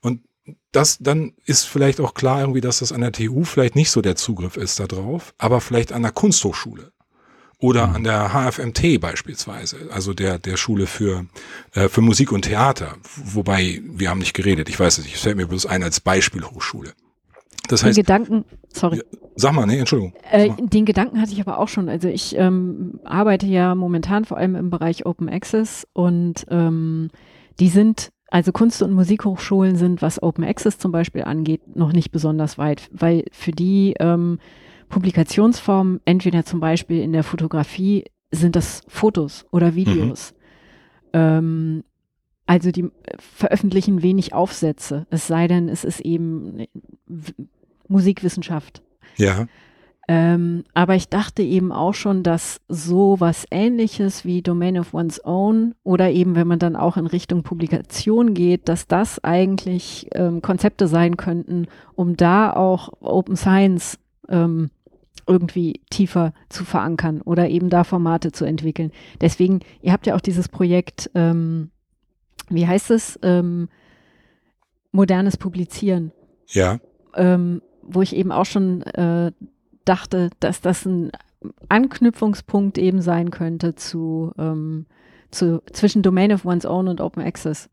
C: Und das, dann ist vielleicht auch klar irgendwie, dass das an der TU vielleicht nicht so der Zugriff ist da drauf, aber vielleicht an der Kunsthochschule oder mhm. an der HFMT beispielsweise, also der, der Schule für, äh, für Musik und Theater. Wobei, wir haben nicht geredet, ich weiß es nicht, es fällt mir bloß ein als Beispielhochschule. Das heißt,
B: den Gedanken, sorry. Ja,
C: sag mal, nee, Entschuldigung.
B: Äh, den Gedanken hatte ich aber auch schon. Also ich ähm, arbeite ja momentan vor allem im Bereich Open Access und ähm, die sind, also Kunst- und Musikhochschulen sind, was Open Access zum Beispiel angeht, noch nicht besonders weit, weil für die ähm, Publikationsformen, entweder zum Beispiel in der Fotografie, sind das Fotos oder Videos. Mhm. Ähm, also die veröffentlichen wenig Aufsätze, es sei denn, es ist eben Musikwissenschaft.
C: Ja.
B: Ähm, aber ich dachte eben auch schon, dass so was ähnliches wie Domain of One's Own oder eben, wenn man dann auch in Richtung Publikation geht, dass das eigentlich ähm, Konzepte sein könnten, um da auch Open Science ähm, irgendwie tiefer zu verankern oder eben da Formate zu entwickeln. Deswegen, ihr habt ja auch dieses Projekt ähm, wie heißt es, ähm, modernes Publizieren.
C: Ja.
B: Ähm, wo ich eben auch schon äh, dachte, dass das ein Anknüpfungspunkt eben sein könnte zu, ähm, zu zwischen Domain of One's Own und Open Access.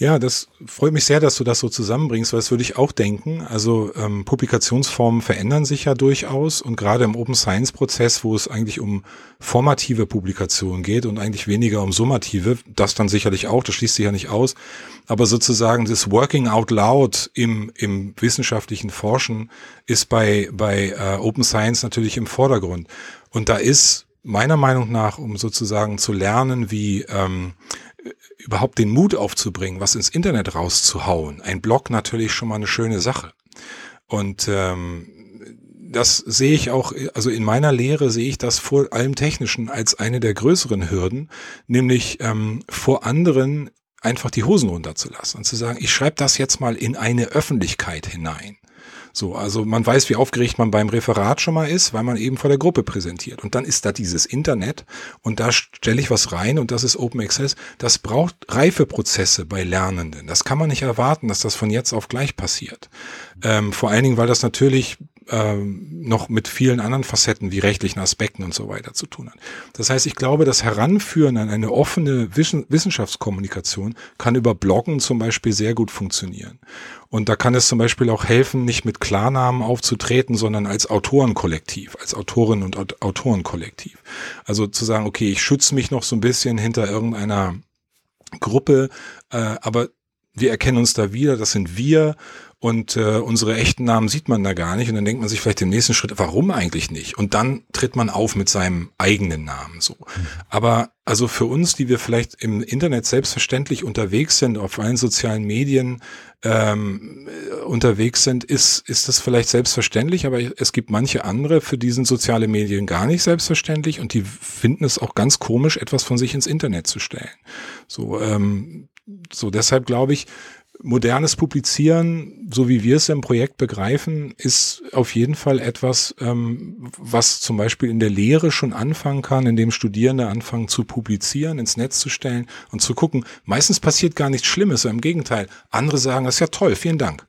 C: Ja, das freut mich sehr, dass du das so zusammenbringst, weil das würde ich auch denken. Also ähm, Publikationsformen verändern sich ja durchaus und gerade im Open Science Prozess, wo es eigentlich um formative Publikationen geht und eigentlich weniger um summative, das dann sicherlich auch, das schließt sich ja nicht aus, aber sozusagen das Working out loud im, im wissenschaftlichen Forschen ist bei, bei äh, Open Science natürlich im Vordergrund. Und da ist meiner Meinung nach, um sozusagen zu lernen, wie ähm, überhaupt den Mut aufzubringen, was ins Internet rauszuhauen. Ein Blog natürlich schon mal eine schöne Sache. Und ähm, das sehe ich auch, also in meiner Lehre sehe ich das vor allem Technischen als eine der größeren Hürden, nämlich ähm, vor anderen einfach die Hosen runterzulassen und zu sagen, ich schreibe das jetzt mal in eine Öffentlichkeit hinein. So, also man weiß, wie aufgeregt man beim Referat schon mal ist, weil man eben vor der Gruppe präsentiert. Und dann ist da dieses Internet und da stelle ich was rein und das ist Open Access. Das braucht Reifeprozesse bei Lernenden. Das kann man nicht erwarten, dass das von jetzt auf gleich passiert. Ähm, vor allen Dingen, weil das natürlich ähm, noch mit vielen anderen Facetten wie rechtlichen Aspekten und so weiter zu tun hat. Das heißt, ich glaube, das Heranführen an eine offene Wissenschaftskommunikation kann über Bloggen zum Beispiel sehr gut funktionieren. Und da kann es zum Beispiel auch helfen, nicht mit Klarnamen aufzutreten, sondern als Autorenkollektiv, als Autorinnen und Autorenkollektiv. Also zu sagen, okay, ich schütze mich noch so ein bisschen hinter irgendeiner Gruppe, äh, aber wir erkennen uns da wieder, das sind wir und äh, unsere echten Namen sieht man da gar nicht und dann denkt man sich vielleicht im nächsten Schritt, warum eigentlich nicht? Und dann tritt man auf mit seinem eigenen Namen so. Aber also für uns, die wir vielleicht im Internet selbstverständlich unterwegs sind, auf allen sozialen Medien ähm, unterwegs sind, ist, ist das vielleicht selbstverständlich, aber es gibt manche andere, für die sind soziale Medien gar nicht selbstverständlich und die finden es auch ganz komisch, etwas von sich ins Internet zu stellen. So, ähm, so deshalb glaube ich, modernes Publizieren, so wie wir es im Projekt begreifen, ist auf jeden Fall etwas, ähm, was zum Beispiel in der Lehre schon anfangen kann, indem Studierende anfangen zu publizieren, ins Netz zu stellen und zu gucken. Meistens passiert gar nichts Schlimmes, im Gegenteil. Andere sagen, das ist ja toll, vielen Dank.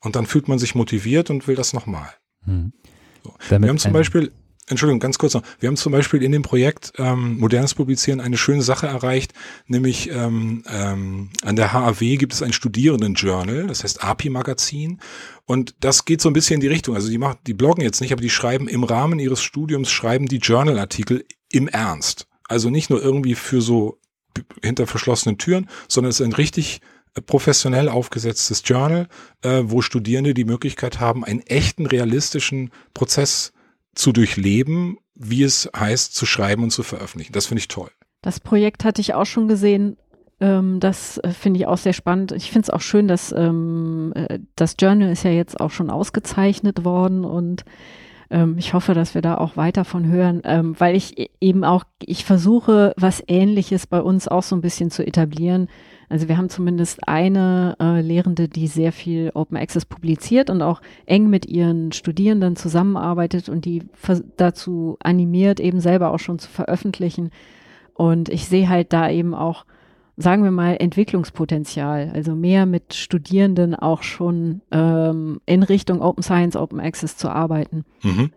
C: Und dann fühlt man sich motiviert und will das nochmal. Hm. So. Wir haben zum Beispiel Entschuldigung, ganz kurz noch. Wir haben zum Beispiel in dem Projekt ähm, Modernes Publizieren eine schöne Sache erreicht, nämlich ähm, ähm, an der HAW gibt es ein Studierenden-Journal, das heißt API-Magazin. Und das geht so ein bisschen in die Richtung. Also die machen, die bloggen jetzt nicht, aber die schreiben im Rahmen ihres Studiums, schreiben die Journal-Artikel im Ernst. Also nicht nur irgendwie für so hinter verschlossenen Türen, sondern es ist ein richtig äh, professionell aufgesetztes Journal, äh, wo Studierende die Möglichkeit haben, einen echten, realistischen Prozess zu durchleben, wie es heißt, zu schreiben und zu veröffentlichen. Das finde ich toll.
B: Das Projekt hatte ich auch schon gesehen. Ähm, das äh, finde ich auch sehr spannend. Ich finde es auch schön, dass ähm, äh, das Journal ist ja jetzt auch schon ausgezeichnet worden und ähm, ich hoffe, dass wir da auch weiter von hören, weil ich e-, eben auch, ich versuche, was Ähnliches bei uns auch so ein bisschen zu etablieren also wir haben zumindest eine äh, Lehrende, die sehr viel Open Access publiziert und auch eng mit ihren Studierenden zusammenarbeitet und die dazu animiert, eben selber auch schon zu veröffentlichen. Und ich sehe halt da eben auch, sagen wir mal, Entwicklungspotenzial, also mehr mit Studierenden auch schon ähm, in Richtung Open Science, Open Access zu arbeiten. Mhm.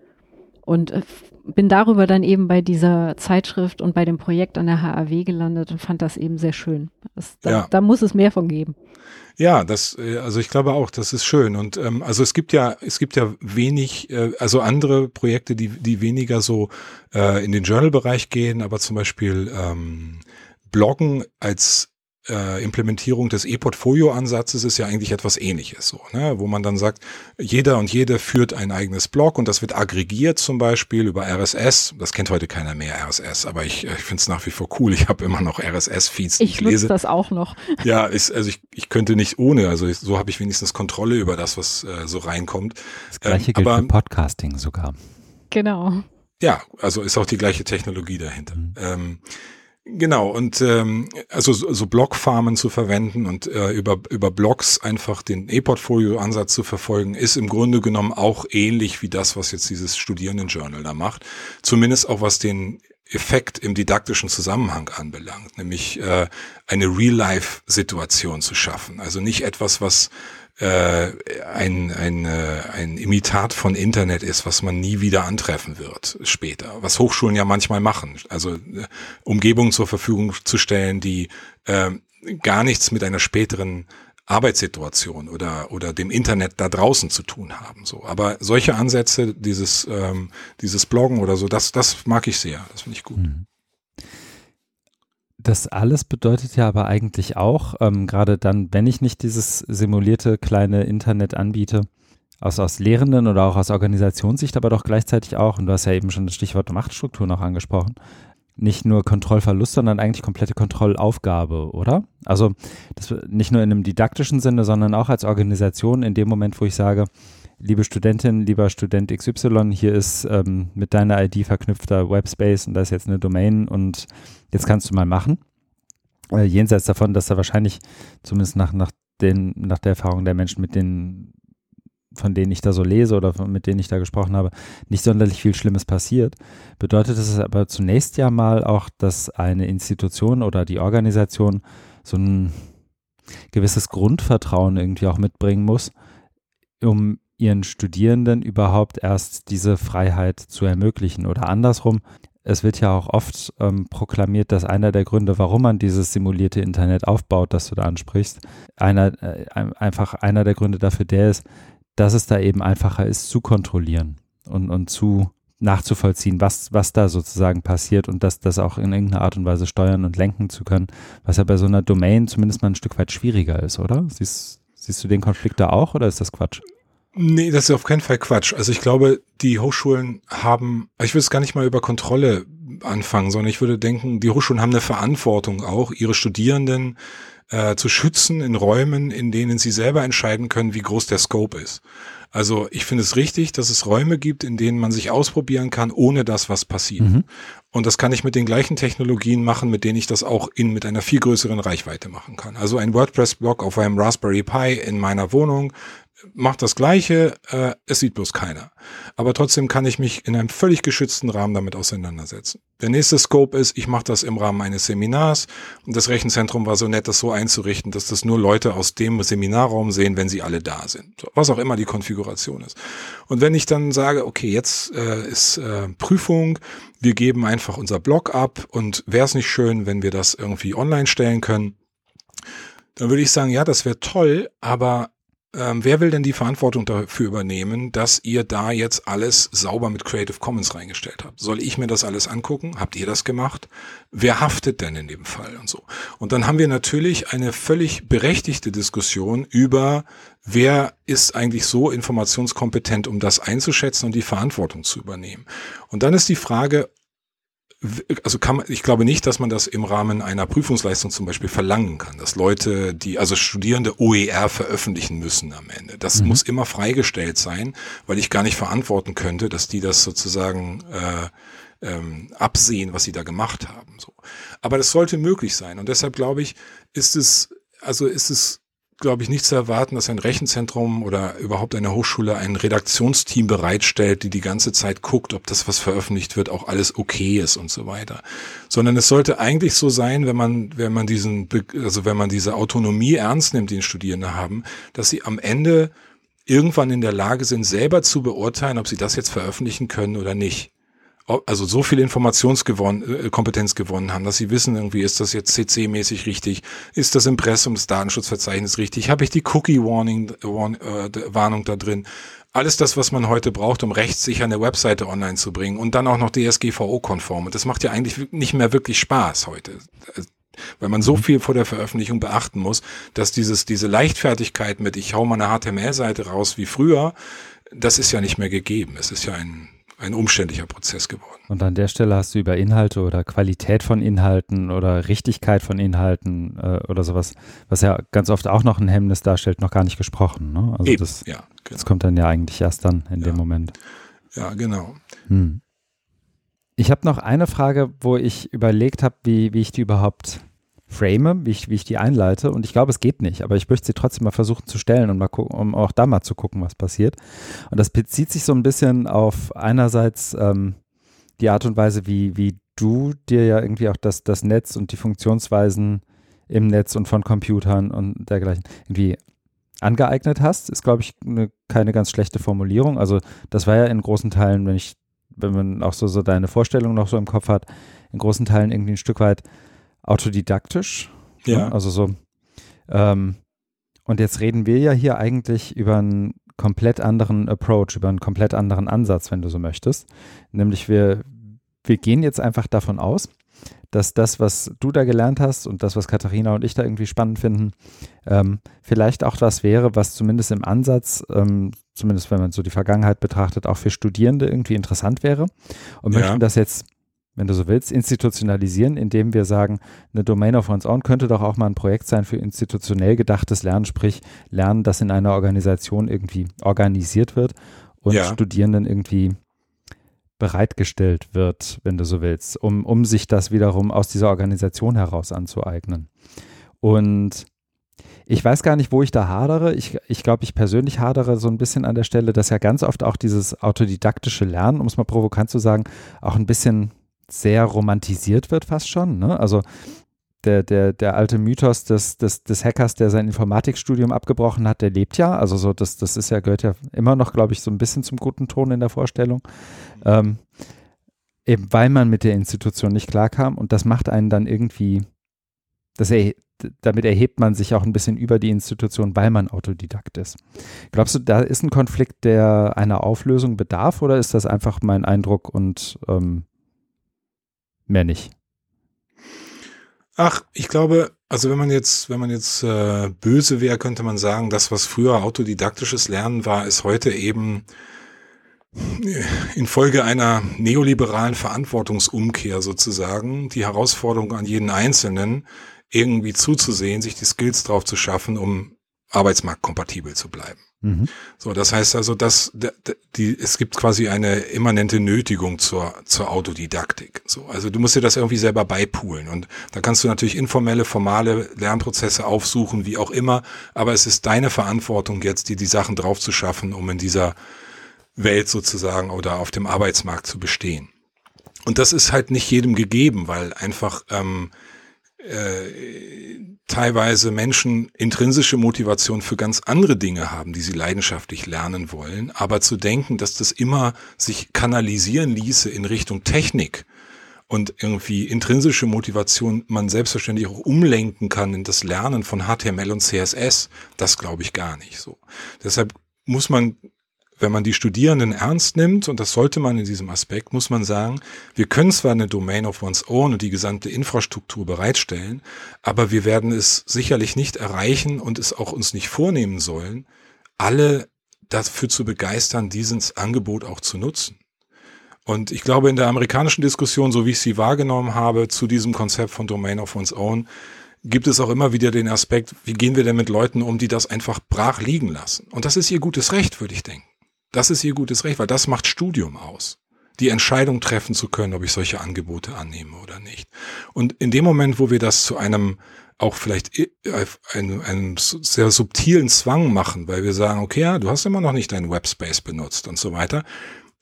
B: Und äh, bin darüber dann eben bei dieser Zeitschrift und bei dem Projekt an der HAW gelandet und fand das eben sehr schön. Das, da, ja. da, muss es mehr von geben.
C: Ja, das, äh, also ich glaube auch, das ist schön. Und ähm, also es gibt ja, es gibt ja wenig, äh, also andere Projekte, die, die weniger so äh, in den Journal-Bereich gehen, aber zum Beispiel ähm, Bloggen als äh, Implementierung des E-Portfolio-Ansatzes ist ja eigentlich etwas ähnliches, so, ne? wo man dann sagt, jeder und jede führt ein eigenes Blog und das wird aggregiert zum Beispiel über RSS. Das kennt heute keiner mehr, RSS, aber ich, ich finde es nach wie vor cool. Ich habe immer noch RSS-Feeds.
B: Ich, ich lese das auch noch. [laughs]
C: Ja, ist, also ich, ich könnte nicht ohne, also ich, so habe ich wenigstens Kontrolle über das, was äh, so reinkommt.
A: Das gleiche ähm, gilt aber, für Podcasting sogar.
B: Genau.
C: Ja, also ist auch die gleiche Technologie dahinter. Mhm. Ähm, Genau, und ähm, also so, so Blockfarmen zu verwenden und äh, über, über Blogs einfach den E-Portfolio-Ansatz zu verfolgen, ist im Grunde genommen auch ähnlich wie das, was jetzt dieses Studierendenjournal da macht. Zumindest auch was den Effekt im didaktischen Zusammenhang anbelangt, nämlich äh, eine Real-Life-Situation zu schaffen. Also nicht etwas, was äh, ein, ein, äh, ein Imitat von Internet ist, was man nie wieder antreffen wird später. Was Hochschulen ja manchmal machen. Also äh, Umgebungen zur Verfügung zu stellen, die äh, gar nichts mit einer späteren Arbeitssituation oder oder dem Internet da draußen zu tun haben. So, aber solche Ansätze, dieses ähm, dieses Bloggen oder so, das das mag ich sehr. Das finde ich gut. Mhm.
A: Das alles bedeutet ja aber eigentlich auch, ähm, gerade dann, wenn ich nicht dieses simulierte kleine Internet anbiete, aus, aus Lehrenden oder auch aus Organisationssicht, aber doch gleichzeitig auch, und du hast ja eben schon das Stichwort Machtstruktur noch angesprochen, nicht nur Kontrollverlust, sondern eigentlich komplette Kontrollaufgabe, oder? Also das, nicht nur in einem didaktischen Sinne, sondern auch als Organisation in dem Moment, wo ich sage, liebe Studentin, lieber Student XY, hier ist ähm, mit deiner ID verknüpfter Webspace und da ist jetzt eine Domain und jetzt kannst du mal machen. Äh, jenseits davon, dass da wahrscheinlich, zumindest nach, nach, den, nach der Erfahrung der Menschen, mit denen, von denen ich da so lese oder von, mit denen ich da gesprochen habe, nicht sonderlich viel Schlimmes passiert, bedeutet es aber zunächst ja mal auch, dass eine Institution oder die Organisation so ein gewisses Grundvertrauen irgendwie auch mitbringen muss, um ihren Studierenden überhaupt erst diese Freiheit zu ermöglichen. Oder andersrum, es wird ja auch oft ähm, proklamiert, dass einer der Gründe, warum man dieses simulierte Internet aufbaut, das du da ansprichst, einer, äh, einfach einer der Gründe dafür der ist, dass es da eben einfacher ist zu kontrollieren und, und zu nachzuvollziehen, was, was da sozusagen passiert und das, das auch in irgendeiner Art und Weise steuern und lenken zu können, was ja bei so einer Domain zumindest mal ein Stück weit schwieriger ist, oder? Siehst, siehst du den Konflikt da auch oder ist das Quatsch?
C: Nee, das ist auf keinen Fall Quatsch. Also ich glaube, die Hochschulen haben, ich würde es gar nicht mal über Kontrolle anfangen, sondern ich würde denken, die Hochschulen haben eine Verantwortung auch, ihre Studierenden äh, zu schützen in Räumen, in denen sie selber entscheiden können, wie groß der Scope ist. Also ich finde es richtig, dass es Räume gibt, in denen man sich ausprobieren kann, ohne dass was passiert. Mhm. Und das kann ich mit den gleichen Technologien machen, mit denen ich das auch in mit einer viel größeren Reichweite machen kann. Also ein WordPress-Blog auf einem Raspberry Pi in meiner Wohnung macht das Gleiche, äh, es sieht bloß keiner. Aber trotzdem kann ich mich in einem völlig geschützten Rahmen damit auseinandersetzen. Der nächste Scope ist, ich mache das im Rahmen eines Seminars und das Rechenzentrum war so nett, das so einzurichten, dass das nur Leute aus dem Seminarraum sehen, wenn sie alle da sind. So, was auch immer die Konfiguration ist. Und wenn ich dann sage, okay, jetzt äh, ist äh, Prüfung, wir geben einfach unser Blog ab und wäre es nicht schön, wenn wir das irgendwie online stellen können, dann würde ich sagen, ja, das wäre toll, aber ähm, wer will denn die Verantwortung dafür übernehmen, dass ihr da jetzt alles sauber mit Creative Commons reingestellt habt? Soll ich mir das alles angucken? Habt ihr das gemacht? Wer haftet denn in dem Fall und so? Und dann haben wir natürlich eine völlig berechtigte Diskussion über, wer ist eigentlich so informationskompetent, um das einzuschätzen und die Verantwortung zu übernehmen. Und dann ist die Frage, also kann man, ich glaube nicht, dass man das im Rahmen einer Prüfungsleistung zum Beispiel verlangen kann, dass Leute, die, also Studierende OER veröffentlichen müssen am Ende. Das mhm. muss immer freigestellt sein, weil ich gar nicht verantworten könnte, dass die das sozusagen äh, ähm, absehen, was sie da gemacht haben. So. Aber das sollte möglich sein. Und deshalb glaube ich, ist es, also ist es glaube ich, nicht zu erwarten, dass ein Rechenzentrum oder überhaupt eine Hochschule ein Redaktionsteam bereitstellt, die die ganze Zeit guckt, ob das, was veröffentlicht wird, auch alles okay ist und so weiter. Sondern es sollte eigentlich so sein, wenn man, wenn man diesen, also wenn man diese Autonomie ernst nimmt, die Studierende haben, dass sie am Ende irgendwann in der Lage sind, selber zu beurteilen, ob sie das jetzt veröffentlichen können oder nicht also so viel Informationskompetenz äh, gewonnen haben, dass sie wissen, irgendwie ist das jetzt CC-mäßig richtig, ist das Impressum des Datenschutzverzeichnisses richtig, habe ich die Cookie-Warning Warn, äh, Warnung da drin, alles das, was man heute braucht, um rechtssicher eine Webseite online zu bringen und dann auch noch DSGVO-konform. Und das macht ja eigentlich nicht mehr wirklich Spaß heute weil man so mhm. viel vor der Veröffentlichung beachten muss, dass dieses, diese Leichtfertigkeit mit ich hau mal eine HTML-Seite raus wie früher, das ist ja nicht mehr gegeben. Es ist ja ein ein umständlicher Prozess geworden.
A: Und an der Stelle hast du über Inhalte oder Qualität von Inhalten oder Richtigkeit von Inhalten äh, oder sowas, was ja ganz oft auch noch ein Hemmnis darstellt, noch gar nicht gesprochen. Ne? Also Eben, das, ja, genau. das kommt dann ja eigentlich erst dann in ja. dem Moment.
C: Ja, genau.
A: Hm. Ich habe noch eine Frage, wo ich überlegt habe, wie, wie ich die überhaupt frame, wie ich, wie ich die einleite. Und ich glaube, es geht nicht, aber ich möchte sie trotzdem mal versuchen zu stellen und mal gucken, um auch da mal zu gucken, was passiert. Und das bezieht sich so ein bisschen auf einerseits ähm, die Art und Weise, wie, wie du dir ja irgendwie auch das, das Netz und die Funktionsweisen im Netz und von Computern und dergleichen irgendwie angeeignet hast, ist, glaube ich, eine, keine ganz schlechte Formulierung. Also das war ja in großen Teilen, wenn ich, wenn man auch so, so deine Vorstellung noch so im Kopf hat, in großen Teilen irgendwie ein Stück weit autodidaktisch.
C: Ne? Ja.
A: Also so. Ähm, und jetzt reden wir ja hier eigentlich über einen komplett anderen Approach, über einen komplett anderen Ansatz, wenn du so möchtest. Nämlich wir, wir gehen jetzt einfach davon aus, dass das, was du da gelernt hast und das, was Katharina und ich da irgendwie spannend finden, ähm, vielleicht auch was wäre, was zumindest im Ansatz, ähm, zumindest wenn man so die Vergangenheit betrachtet, auch für Studierende irgendwie interessant wäre und
C: Ja.
A: möchten das jetzt, wenn du so willst, institutionalisieren, indem wir sagen, eine Domain of one's own könnte doch auch mal ein Projekt sein für institutionell gedachtes Lernen, sprich Lernen, das in einer Organisation irgendwie organisiert wird und
C: Ja.
A: Studierenden irgendwie bereitgestellt wird, wenn du so willst, um, um sich das wiederum aus dieser Organisation heraus anzueignen. Und ich weiß gar nicht, wo ich da hadere. Ich, ich glaube, ich persönlich hadere so ein bisschen an der Stelle, dass ja ganz oft auch dieses autodidaktische Lernen, um es mal provokant zu sagen, auch ein bisschen sehr romantisiert wird fast schon. Ne? Also der, der, der alte Mythos des, des, des Hackers, der sein Informatikstudium abgebrochen hat, der lebt ja. Also so, das, das ist ja, gehört ja immer noch, glaube ich, so ein bisschen zum guten Ton in der Vorstellung. Ähm, eben weil man mit der Institution nicht klarkam und das macht einen dann irgendwie, das erhe damit erhebt man sich auch ein bisschen über die Institution, weil man Autodidakt ist. Glaubst du, da ist ein Konflikt, der einer Auflösung bedarf oder ist das einfach mein Eindruck und ähm, mehr nicht?
C: Ach, ich glaube, also wenn man jetzt, wenn man jetzt äh, böse wäre, könnte man sagen, das, was früher autodidaktisches Lernen war, ist heute eben infolge einer neoliberalen Verantwortungsumkehr sozusagen die Herausforderung an jeden Einzelnen, irgendwie zuzusehen, sich die Skills drauf zu schaffen, um arbeitsmarktkompatibel zu bleiben.
A: Mhm.
C: So, das heißt also, dass die, es gibt quasi eine immanente Nötigung zur, zur Autodidaktik. So, also du musst dir das irgendwie selber beipulen und da kannst du natürlich informelle, formale Lernprozesse aufsuchen, wie auch immer, aber es ist deine Verantwortung jetzt, dir die Sachen drauf zu schaffen, um in dieser Welt sozusagen oder auf dem Arbeitsmarkt zu bestehen. Und das ist halt nicht jedem gegeben, weil einfach ähm, äh, teilweise Menschen intrinsische Motivation für ganz andere Dinge haben, die sie leidenschaftlich lernen wollen. Aber zu denken, dass das immer sich kanalisieren ließe in Richtung Technik und irgendwie intrinsische Motivation man selbstverständlich auch umlenken kann in das Lernen von HTML und CSS, das glaube ich gar nicht so. Deshalb muss man wenn man die Studierenden ernst nimmt, und das sollte man in diesem Aspekt, muss man sagen, wir können zwar eine Domain of one's own und die gesamte Infrastruktur bereitstellen, aber wir werden es sicherlich nicht erreichen und es auch uns nicht vornehmen sollen, alle dafür zu begeistern, dieses Angebot auch zu nutzen. Und ich glaube, in der amerikanischen Diskussion, so wie ich sie wahrgenommen habe, zu diesem Konzept von Domain of one's own, gibt es auch immer wieder den Aspekt, wie gehen wir denn mit Leuten um, die das einfach brach liegen lassen? Und das ist ihr gutes Recht, würde ich denken. Das ist ihr gutes Recht, weil das macht Studium aus. Die Entscheidung treffen zu können, ob ich solche Angebote annehme oder nicht. Und in dem Moment, wo wir das zu einem auch vielleicht i- einem, einem sehr subtilen Zwang machen, weil wir sagen, okay, ja, du hast immer noch nicht deinen Webspace benutzt und so weiter,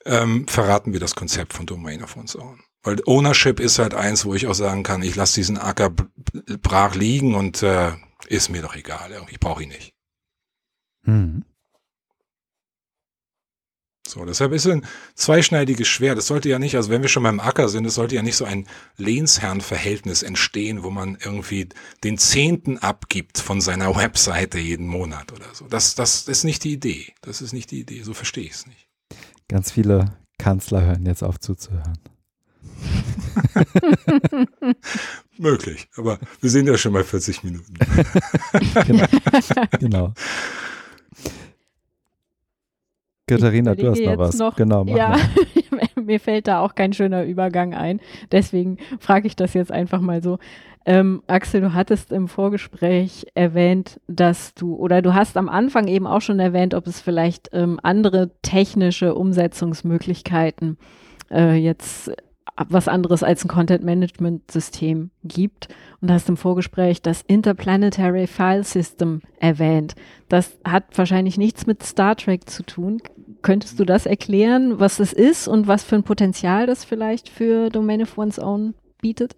C: ähm, verraten wir das Konzept von Domain of One's Own. Weil Ownership ist halt eins, wo ich auch sagen kann, ich lasse diesen Acker brach liegen und äh, ist mir doch egal, ich brauche ihn nicht.
A: Mhm.
C: So, deshalb ist es ein zweischneidiges Schwert. Es sollte ja nicht, also wenn wir schon beim Acker sind, es sollte ja nicht so ein Lehnsherrenverhältnis entstehen, wo man irgendwie den Zehnten abgibt von seiner [laughs] Webseite jeden Monat oder so. Das, das ist nicht die Idee. Das ist nicht die Idee. So verstehe ich es nicht.
A: Ganz viele Kanzler hören jetzt auf zuzuhören. [laughs]
C: Möglich. Aber wir sind ja schon bei 40 Minuten. [laughs]
A: genau. genau. Katharina, du hast noch was.
B: noch-
A: genau, mach
B: ja, [laughs] mir fällt da auch kein schöner Übergang ein. Deswegen frage ich das jetzt einfach mal so. Ähm, Axel, du hattest im Vorgespräch erwähnt, dass du, oder du hast am Anfang eben auch schon erwähnt, ob es vielleicht ähm, andere technische Umsetzungsmöglichkeiten äh, jetzt was anderes als ein Content-Management-System gibt. Und hast im Vorgespräch das Interplanetary File System erwähnt. Das hat wahrscheinlich nichts mit Star Trek zu tun. Könntest du das erklären, was es ist und was für ein Potenzial das vielleicht für Domain of One's Own bietet?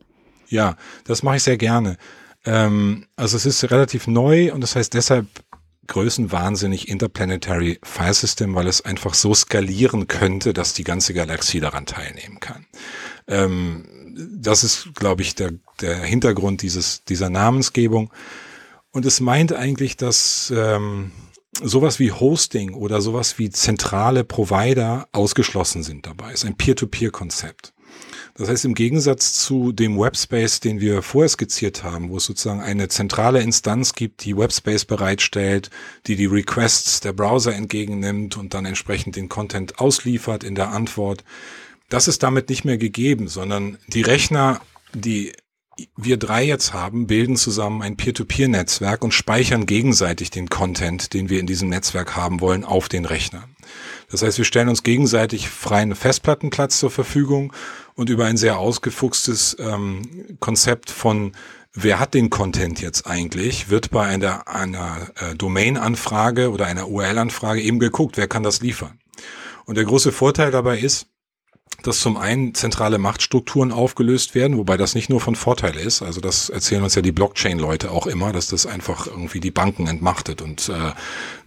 C: Ja, das mache ich sehr gerne. Ähm, also es ist relativ neu und das heißt deshalb größenwahnsinnig Interplanetary File System, weil es einfach so skalieren könnte, dass die ganze Galaxie daran teilnehmen kann. Ähm, das ist, glaube ich, der, der Hintergrund dieses, dieser Namensgebung. Und es meint eigentlich, dass ähm, sowas wie Hosting oder sowas wie zentrale Provider ausgeschlossen sind dabei. Es ist ein Peer-to-Peer-Konzept. Das heißt, im Gegensatz zu dem Webspace, den wir vorher skizziert haben, wo es sozusagen eine zentrale Instanz gibt, die Webspace bereitstellt, die die Requests der Browser entgegennimmt und dann entsprechend den Content ausliefert in der Antwort, das ist damit nicht mehr gegeben, sondern die Rechner, die wir drei jetzt haben, bilden zusammen ein Peer-to-Peer-Netzwerk und speichern gegenseitig den Content, den wir in diesem Netzwerk haben wollen, auf den Rechner. Das heißt, wir stellen uns gegenseitig freien Festplattenplatz zur Verfügung und über ein sehr ausgefuchstes ähm, Konzept von wer hat den Content jetzt eigentlich, wird bei einer, einer äh, Domain-Anfrage oder einer URL-Anfrage eben geguckt, wer kann das liefern. Und der große Vorteil dabei ist, dass zum einen zentrale Machtstrukturen aufgelöst werden, wobei das nicht nur von Vorteil ist. Also das erzählen uns ja die Blockchain-Leute auch immer, dass das einfach irgendwie die Banken entmachtet und äh,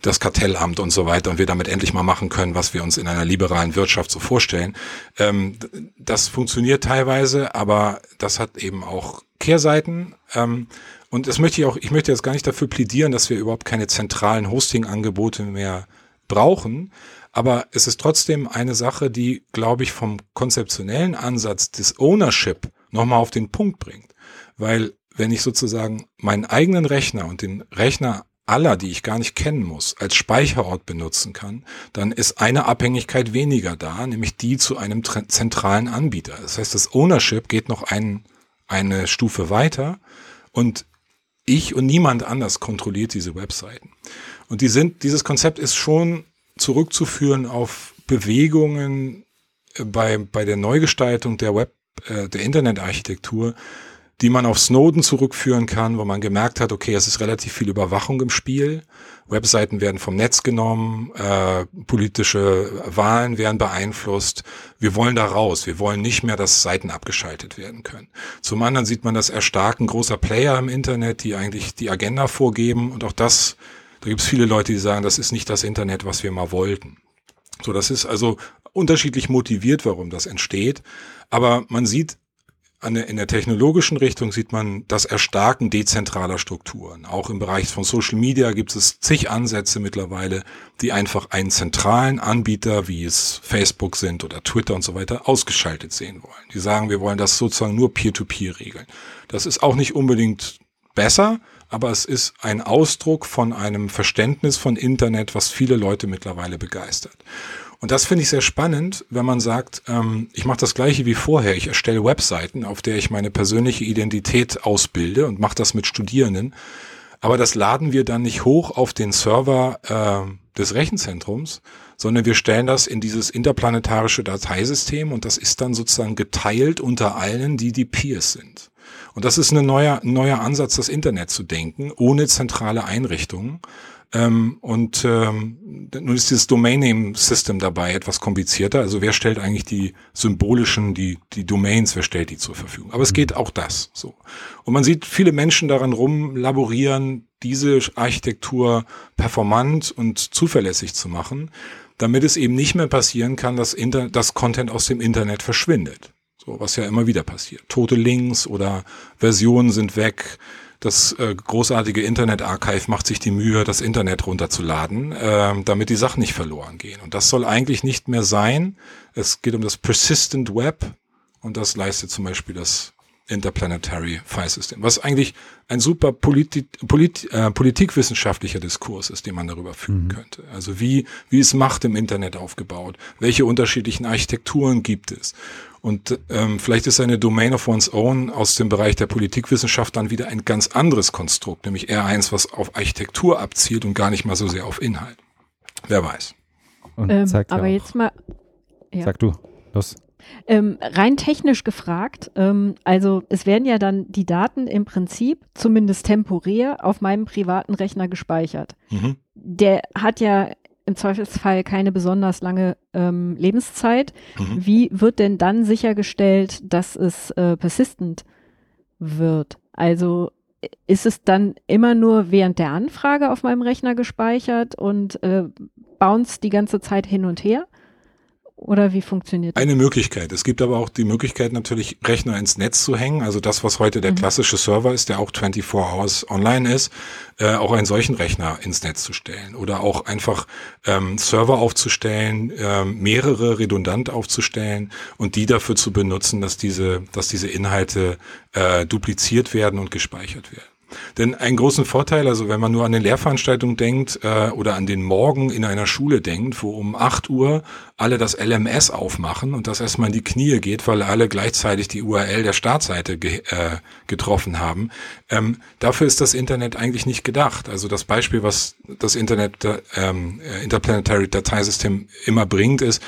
C: das Kartellamt und so weiter und wir damit endlich mal machen können, was wir uns in einer liberalen Wirtschaft so vorstellen. Ähm, das funktioniert teilweise, aber das hat eben auch Kehrseiten. Ähm, und das möchte ich auch, ich möchte jetzt gar nicht dafür plädieren, dass wir überhaupt keine zentralen Hosting-Angebote mehr brauchen. Aber es ist trotzdem eine Sache, die, glaube ich, vom konzeptionellen Ansatz des Ownership nochmal auf den Punkt bringt. Weil wenn ich sozusagen meinen eigenen Rechner und den Rechner aller, die ich gar nicht kennen muss, als Speicherort benutzen kann, dann ist eine Abhängigkeit weniger da, nämlich die zu einem zentralen Anbieter. Das heißt, das Ownership geht noch ein, eine Stufe weiter und ich und niemand anders kontrolliert diese Webseiten. Und die sind, dieses Konzept ist schon zurückzuführen auf Bewegungen äh, bei, bei der Neugestaltung der Web, äh, der Internetarchitektur, die man auf Snowden zurückführen kann, wo man gemerkt hat, okay, es ist relativ viel Überwachung im Spiel. Webseiten werden vom Netz genommen, äh, politische Wahlen werden beeinflusst. Wir wollen da raus. Wir wollen nicht mehr, dass Seiten abgeschaltet werden können. Zum anderen sieht man das Erstarken großer Player im Internet, die eigentlich die Agenda vorgeben und auch das da gibt es viele Leute, die sagen, das ist nicht das Internet, was wir mal wollten. So, das ist also unterschiedlich motiviert, warum das entsteht. Aber man sieht in der technologischen Richtung sieht man das Erstarken dezentraler Strukturen. Auch im Bereich von Social Media gibt es zig Ansätze mittlerweile, die einfach einen zentralen Anbieter, wie es Facebook sind oder Twitter und so weiter, ausgeschaltet sehen wollen. Die sagen, wir wollen das sozusagen nur peer-to-peer -peer regeln. Das ist auch nicht unbedingt besser, aber es ist ein Ausdruck von einem Verständnis von Internet, was viele Leute mittlerweile begeistert. Und das finde ich sehr spannend, wenn man sagt, ähm, ich mache das gleiche wie vorher. Ich erstelle Webseiten, auf der ich meine persönliche Identität ausbilde und mache das mit Studierenden. Aber das laden wir dann nicht hoch auf den Server äh, des Rechenzentrums, sondern wir stellen das in dieses interplanetarische Dateisystem und das ist dann sozusagen geteilt unter allen, die die Peers sind. Und das ist ein neuer, neuer Ansatz, das Internet zu denken, ohne zentrale Einrichtungen. Ähm, und ähm, nun ist dieses Domain Name System dabei etwas komplizierter. Also wer stellt eigentlich die symbolischen, die, die Domains, wer stellt die zur Verfügung? Aber es geht auch das so. Und man sieht viele Menschen daran rumlaborieren, diese Architektur performant und zuverlässig zu machen, damit es eben nicht mehr passieren kann, dass, Inter dass Content aus dem Internet verschwindet. So, was ja immer wieder passiert. Tote Links oder Versionen sind weg. Das äh, großartige Internet-Archive macht sich die Mühe, das Internet runterzuladen, äh, damit die Sachen nicht verloren gehen. Und das soll eigentlich nicht mehr sein. Es geht um das Persistent Web und das leistet zum Beispiel das Interplanetary File System, was eigentlich ein super politi polit äh, politikwissenschaftlicher Diskurs ist, den man darüber führen mhm. könnte. Also wie, wie ist Macht im Internet aufgebaut? Welche unterschiedlichen Architekturen gibt es? Und ähm, vielleicht ist eine Domain of One's Own aus dem Bereich der Politikwissenschaft dann wieder ein ganz anderes Konstrukt, nämlich eher eins, was auf Architektur abzielt und gar nicht mal so sehr auf Inhalt. Wer weiß.
B: Und ähm, aber auch, jetzt mal.
A: Ja. Sag du, los.
B: Ähm, rein technisch gefragt, ähm, also es werden ja dann die Daten im Prinzip, zumindest temporär, auf meinem privaten Rechner gespeichert. Mhm. Der hat ja im Zweifelsfall keine besonders lange ähm, Lebenszeit. Mhm. Wie wird denn dann sichergestellt, dass es äh, persistent wird? Also ist es dann immer nur während der Anfrage auf meinem Rechner gespeichert und äh, bounce die ganze Zeit hin und her? Oder wie funktioniert
C: das? Eine Möglichkeit. Es gibt aber auch die Möglichkeit, natürlich Rechner ins Netz zu hängen. Also das, was heute der mhm. klassische Server ist, der auch 24 Hours online ist, äh, auch einen solchen Rechner ins Netz zu stellen. Oder auch einfach ähm, Server aufzustellen, äh, mehrere redundant aufzustellen und die dafür zu benutzen, dass diese, dass diese Inhalte äh, dupliziert werden und gespeichert werden. Denn einen großen Vorteil, also wenn man nur an eine Lehrveranstaltung denkt äh, oder an den Morgen in einer Schule denkt, wo um 8 Uhr alle das LMS aufmachen und das erstmal in die Knie geht, weil alle gleichzeitig die URL der Startseite ge äh, getroffen haben, ähm, dafür ist das Internet eigentlich nicht gedacht. Also das Beispiel, was das Internet ähm, äh, Interplanetary Dateisystem immer bringt, ist,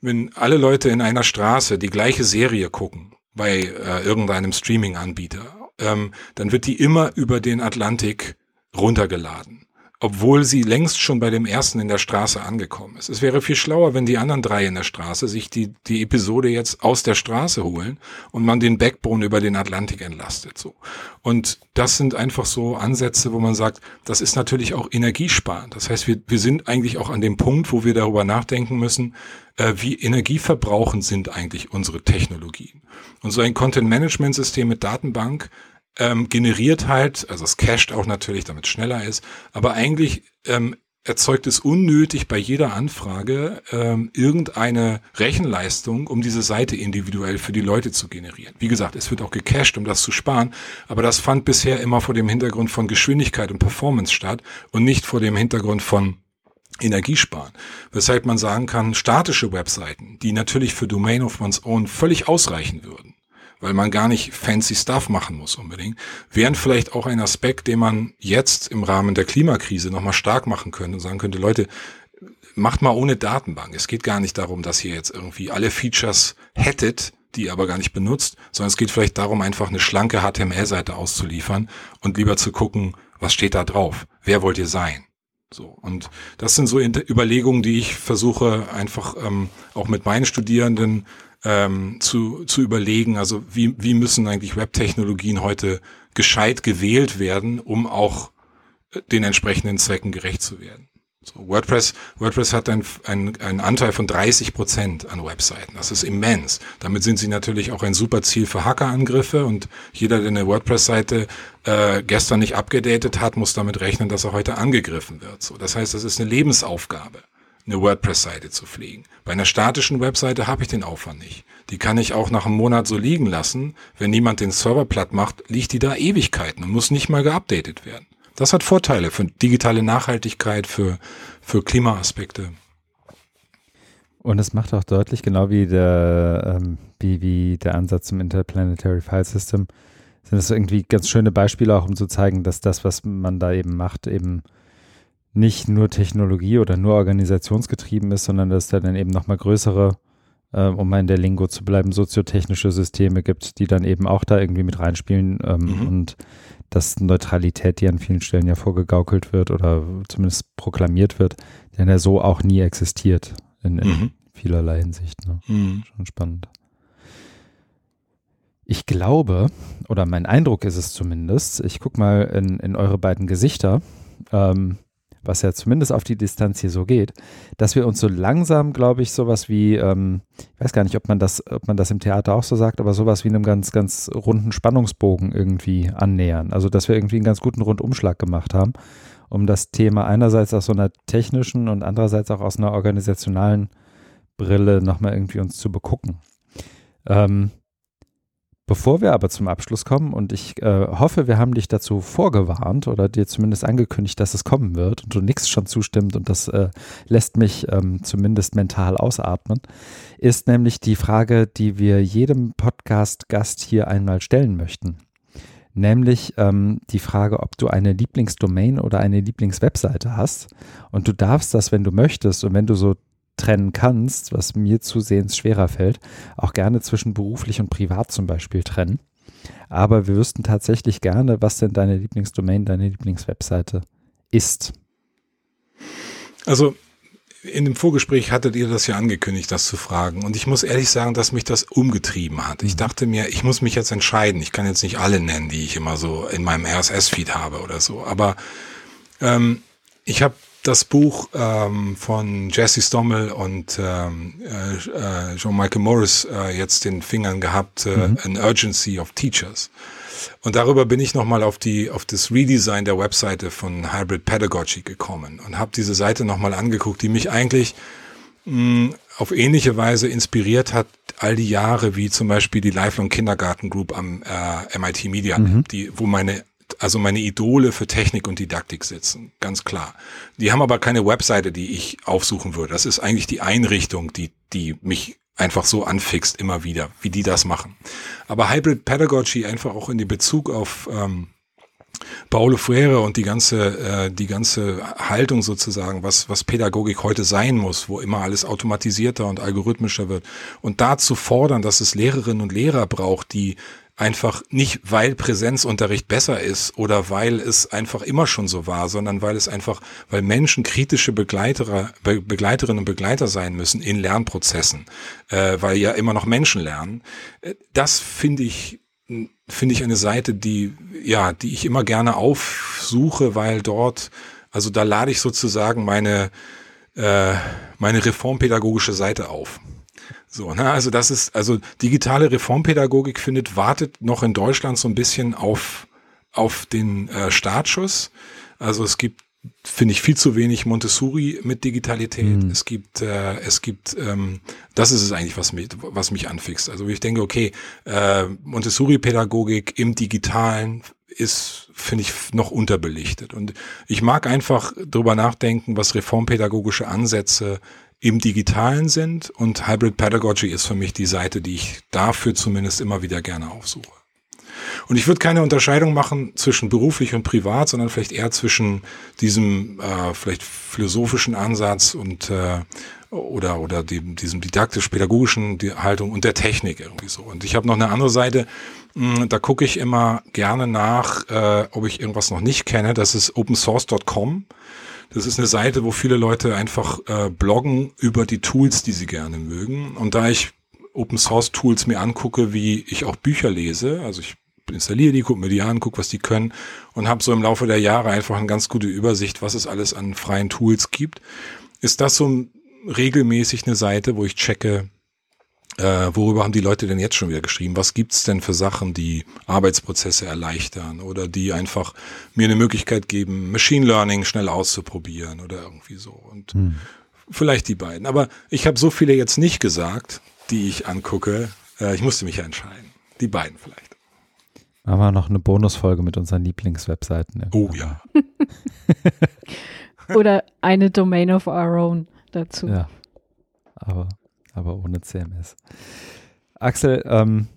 C: wenn alle Leute in einer Straße die gleiche Serie gucken bei äh, irgendeinem Streaming-Anbieter ähm, dann wird die immer über den Atlantik runtergeladen. Obwohl sie längst schon bei dem ersten in der Straße angekommen ist. Es wäre viel schlauer, wenn die anderen drei in der Straße sich die, die Episode jetzt aus der Straße holen und man den Backbone über den Atlantik entlastet, so. Und das sind einfach so Ansätze, wo man sagt, das ist natürlich auch energiesparend. Das heißt, wir, wir sind eigentlich auch an dem Punkt, wo wir darüber nachdenken müssen, äh, wie energieverbrauchend sind eigentlich unsere Technologien. Und so ein Content-Management-System mit Datenbank ähm, generiert halt, also es cached auch natürlich, damit es schneller ist, aber eigentlich ähm, erzeugt es unnötig bei jeder Anfrage ähm, irgendeine Rechenleistung, um diese Seite individuell für die Leute zu generieren. Wie gesagt, es wird auch gecached, um das zu sparen, aber das fand bisher immer vor dem Hintergrund von Geschwindigkeit und Performance statt und nicht vor dem Hintergrund von Energiesparen. Weshalb man sagen kann, statische Webseiten, die natürlich für Domain of One's Own völlig ausreichen würden, weil man gar nicht fancy Stuff machen muss unbedingt, wären vielleicht auch ein Aspekt, den man jetzt im Rahmen der Klimakrise nochmal stark machen könnte und sagen könnte, Leute, macht mal ohne Datenbank. Es geht gar nicht darum, dass ihr jetzt irgendwie alle Features hättet, die ihr aber gar nicht benutzt, sondern es geht vielleicht darum, einfach eine schlanke HTML-Seite auszuliefern und lieber zu gucken, was steht da drauf? Wer wollt ihr sein? So. Und das sind so Überlegungen, die ich versuche einfach ähm, auch mit meinen Studierenden ähm, zu, zu überlegen, also wie, wie müssen eigentlich Web-Technologien heute gescheit gewählt werden, um auch äh, den entsprechenden Zwecken gerecht zu werden. So, WordPress, WordPress hat einen, einen, einen Anteil von 30 Prozent an Webseiten. Das ist immens. Damit sind sie natürlich auch ein super Ziel für Hackerangriffe und jeder, der eine WordPress-Seite äh, gestern nicht abgedatet hat, muss damit rechnen, dass er heute angegriffen wird. So, das heißt, das ist eine Lebensaufgabe eine WordPress-Seite zu pflegen. Bei einer statischen Webseite habe ich den Aufwand nicht. Die kann ich auch nach einem Monat so liegen lassen. Wenn niemand den Server platt macht, liegt die da Ewigkeiten und muss nicht mal geupdatet werden. Das hat Vorteile für digitale Nachhaltigkeit, für, für Klimaaspekte.
A: Und es macht auch deutlich, genau wie der, ähm, wie, wie der Ansatz zum Interplanetary File System, sind es irgendwie ganz schöne Beispiele auch, um zu zeigen, dass das, was man da eben macht, eben nicht nur Technologie oder nur organisationsgetrieben ist, sondern dass es da dann eben nochmal größere, äh, um mal in der Lingo zu bleiben, soziotechnische Systeme gibt, die dann eben auch da irgendwie mit reinspielen ähm, mhm. und dass Neutralität, die an vielen Stellen ja vorgegaukelt wird oder zumindest proklamiert wird, denn ja so auch nie existiert in, in mhm. vielerlei Hinsicht. Ne? Mhm. Schon spannend. Ich glaube, oder mein Eindruck ist es zumindest, ich gucke mal in, in eure beiden Gesichter, ähm, was ja zumindest auf die Distanz hier so geht, dass wir uns so langsam, glaube ich, sowas wie, ähm, ich weiß gar nicht, ob man das, ob man das im Theater auch so sagt, aber sowas wie einem ganz, ganz runden Spannungsbogen irgendwie annähern. Also, dass wir irgendwie einen ganz guten Rundumschlag gemacht haben, um das Thema einerseits aus so einer technischen und andererseits auch aus einer organisationalen Brille nochmal irgendwie uns zu begucken. Ähm, Bevor wir aber zum Abschluss kommen, und ich äh, hoffe, wir haben dich dazu vorgewarnt oder dir zumindest angekündigt, dass es kommen wird und du nichts schon zustimmt und das äh, lässt mich ähm, zumindest mental ausatmen, ist nämlich die Frage, die wir jedem Podcast-Gast hier einmal stellen möchten. Nämlich ähm, die Frage, ob du eine Lieblingsdomain oder eine Lieblingswebseite hast. Und du darfst das, wenn du möchtest und wenn du so trennen kannst, was mir zusehends schwerer fällt, auch gerne zwischen beruflich und privat zum Beispiel trennen. Aber wir wüssten tatsächlich gerne, was denn deine Lieblingsdomain, deine Lieblingswebseite ist.
C: Also in dem Vorgespräch hattet ihr das ja angekündigt, das zu fragen. Und ich muss ehrlich sagen, dass mich das umgetrieben hat. Ich mhm. dachte mir, ich muss mich jetzt entscheiden. Ich kann jetzt nicht alle nennen, die ich immer so in meinem RSS-Feed habe oder so. Aber ähm, ich habe das Buch ähm, von Jesse Stommel und ähm, äh, äh Jean-Michael Morris äh, jetzt den Fingern gehabt, äh, mhm. An Urgency of Teachers. Und darüber bin ich nochmal auf die, auf das Redesign der Webseite von Hybrid Pedagogy gekommen und habe diese Seite nochmal angeguckt, die mich eigentlich mh, hm, auf ähnliche Weise inspiriert hat, all die Jahre, wie zum Beispiel die Lifelong Kindergarten Group am äh, MIT Media, mhm. die, wo meine also meine Idole für Technik und Didaktik sitzen, ganz klar. Die haben aber keine Webseite, die ich aufsuchen würde. Das ist eigentlich die Einrichtung, die, die mich einfach so anfixt immer wieder, wie die das machen. Aber Hybrid Pedagogy einfach auch in den Bezug auf ähm, Paulo Freire und die ganze, äh, die ganze Haltung sozusagen, was, was Pädagogik heute sein muss, wo immer alles automatisierter und algorithmischer wird. Und da zu fordern, dass es Lehrerinnen und Lehrer braucht, die einfach nicht, weil Präsenzunterricht besser ist oder weil es einfach immer schon so war, sondern weil es einfach, weil Menschen kritische Begleiter, Be Begleiterinnen und Begleiter sein müssen in Lernprozessen, äh, weil ja immer noch Menschen lernen. Äh, das finde ich finde ich eine Seite, die ja, die ich immer gerne aufsuche, weil dort, also da lade ich sozusagen meine äh, meine reformpädagogische Seite auf. So, ne? Also das ist, also digitale Reformpädagogik findet, wartet noch in Deutschland so ein bisschen auf, auf den äh, Startschuss. Also es gibt, finde ich, viel zu wenig Montessori mit Digitalität. Mhm. Es gibt, äh, es gibt, ähm, das ist es eigentlich, was mich, was mich anfixt. Also ich denke, okay, äh, Montessori-Pädagogik im Digitalen ist, finde ich, noch unterbelichtet. Und ich mag einfach drüber nachdenken, was reformpädagogische Ansätze im Digitalen sind und Hybrid Pedagogy ist für mich die Seite, die ich dafür zumindest immer wieder gerne aufsuche. Und ich würde keine Unterscheidung machen zwischen beruflich und privat, sondern vielleicht eher zwischen diesem äh, vielleicht philosophischen Ansatz und äh, oder oder dem, diesem didaktisch-pädagogischen Haltung und der Technik irgendwie so. Und ich habe noch eine andere Seite, mh, hm, da gucke ich immer gerne nach, äh, ob ich irgendwas noch nicht kenne. Das ist opensource.com. Das ist eine Seite, wo viele Leute einfach äh, bloggen über die Tools, die sie gerne mögen. Und da ich Open Source Tools mir angucke, wie ich auch Bücher lese, also ich installiere die, gucke mir die an, gucke, was die können und habe so im Laufe der Jahre einfach eine ganz gute Übersicht, was es alles an freien Tools gibt. Ist das so regelmäßig eine Seite, wo ich checke, äh, worüber haben die Leute denn jetzt schon wieder geschrieben? Was gibt's denn für Sachen, die Arbeitsprozesse erleichtern oder die einfach mir eine Möglichkeit geben, Machine Learning schnell auszuprobieren oder irgendwie so? Und hm. vielleicht die beiden. Aber ich habe so viele jetzt nicht gesagt, die ich angucke. Äh, ich musste mich ja entscheiden. Die beiden vielleicht.
A: Machen wir noch eine Bonusfolge mit unseren Lieblingswebseiten.
C: Oh ja. [laughs]
B: oder eine Domain of our own dazu.
A: Ja. Aber aber ohne CMS. Axel, ähm,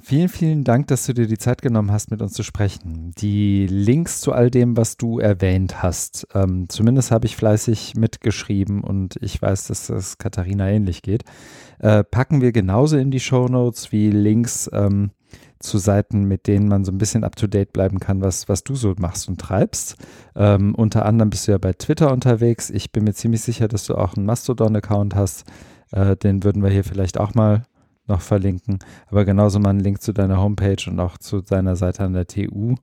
A: vielen, vielen Dank, dass du dir die Zeit genommen hast, mit uns zu sprechen. Die Links zu all dem, was du erwähnt hast, ähm, zumindest habe ich fleißig mitgeschrieben und ich weiß, dass das Katharina ähnlich geht, äh, packen wir genauso in die Show Notes wie Links ähm, zu Seiten, mit denen man so ein bisschen up-to-date bleiben kann, was, was du so machst und treibst. Ähm, unter anderem bist du ja bei Twitter unterwegs. Ich bin mir ziemlich sicher, dass du auch einen Mastodon-Account hast. Äh, den würden wir hier vielleicht auch mal noch verlinken. Aber genauso mal einen Link zu deiner Homepage und auch zu deiner Seite an der TU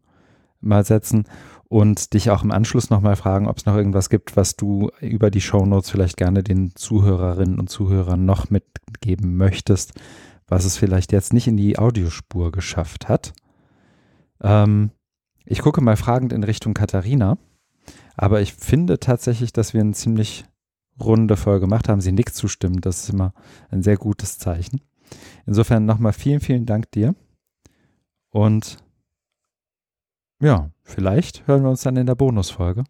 A: mal setzen und dich auch im Anschluss nochmal fragen, ob es noch irgendwas gibt, was du über die Shownotes vielleicht gerne den Zuhörerinnen und Zuhörern noch mitgeben möchtest, was es vielleicht jetzt nicht in die Audiospur geschafft hat. Ähm, ich gucke mal fragend in Richtung Katharina, aber ich finde tatsächlich, dass wir einen ziemlich runde Folge gemacht haben. Sie nickt zustimmen. Das ist immer ein sehr gutes Zeichen. Insofern nochmal vielen, vielen Dank dir. Und ja, vielleicht hören wir uns dann in der Bonusfolge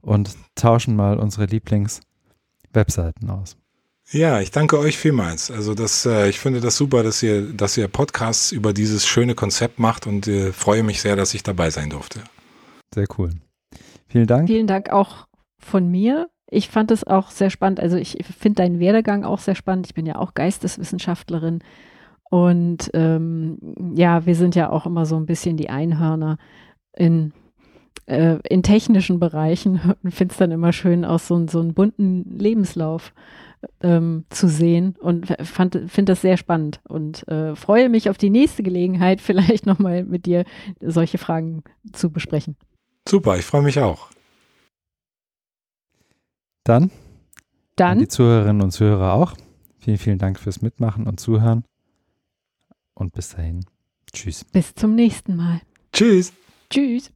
A: und tauschen mal unsere Lieblings-Webseiten aus.
C: Ja, ich danke euch vielmals. Also das, äh, ich finde das super, dass ihr, dass ihr Podcasts über dieses schöne Konzept macht und äh, freue mich sehr, dass ich dabei sein durfte.
A: Sehr cool. Vielen Dank.
B: Vielen Dank auch von mir ich fand es auch sehr spannend. Also ich finde deinen Werdegang auch sehr spannend. Ich bin ja auch Geisteswissenschaftlerin. Und ähm, ja, wir sind ja auch immer so ein bisschen die Einhörner in, äh, in technischen Bereichen [laughs] und finde es dann immer schön, auch so, so einen bunten Lebenslauf ähm, zu sehen und finde das sehr spannend und äh, freue mich auf die nächste Gelegenheit, [laughs] vielleicht nochmal mit dir solche Fragen zu besprechen.
C: Super, ich freue mich auch.
A: Dann,
B: Dann
A: die Zuhörerinnen und Zuhörer auch. Vielen, vielen Dank fürs Mitmachen und Zuhören. Und bis dahin. Tschüss.
B: Bis zum nächsten Mal.
C: Tschüss.
B: Tschüss.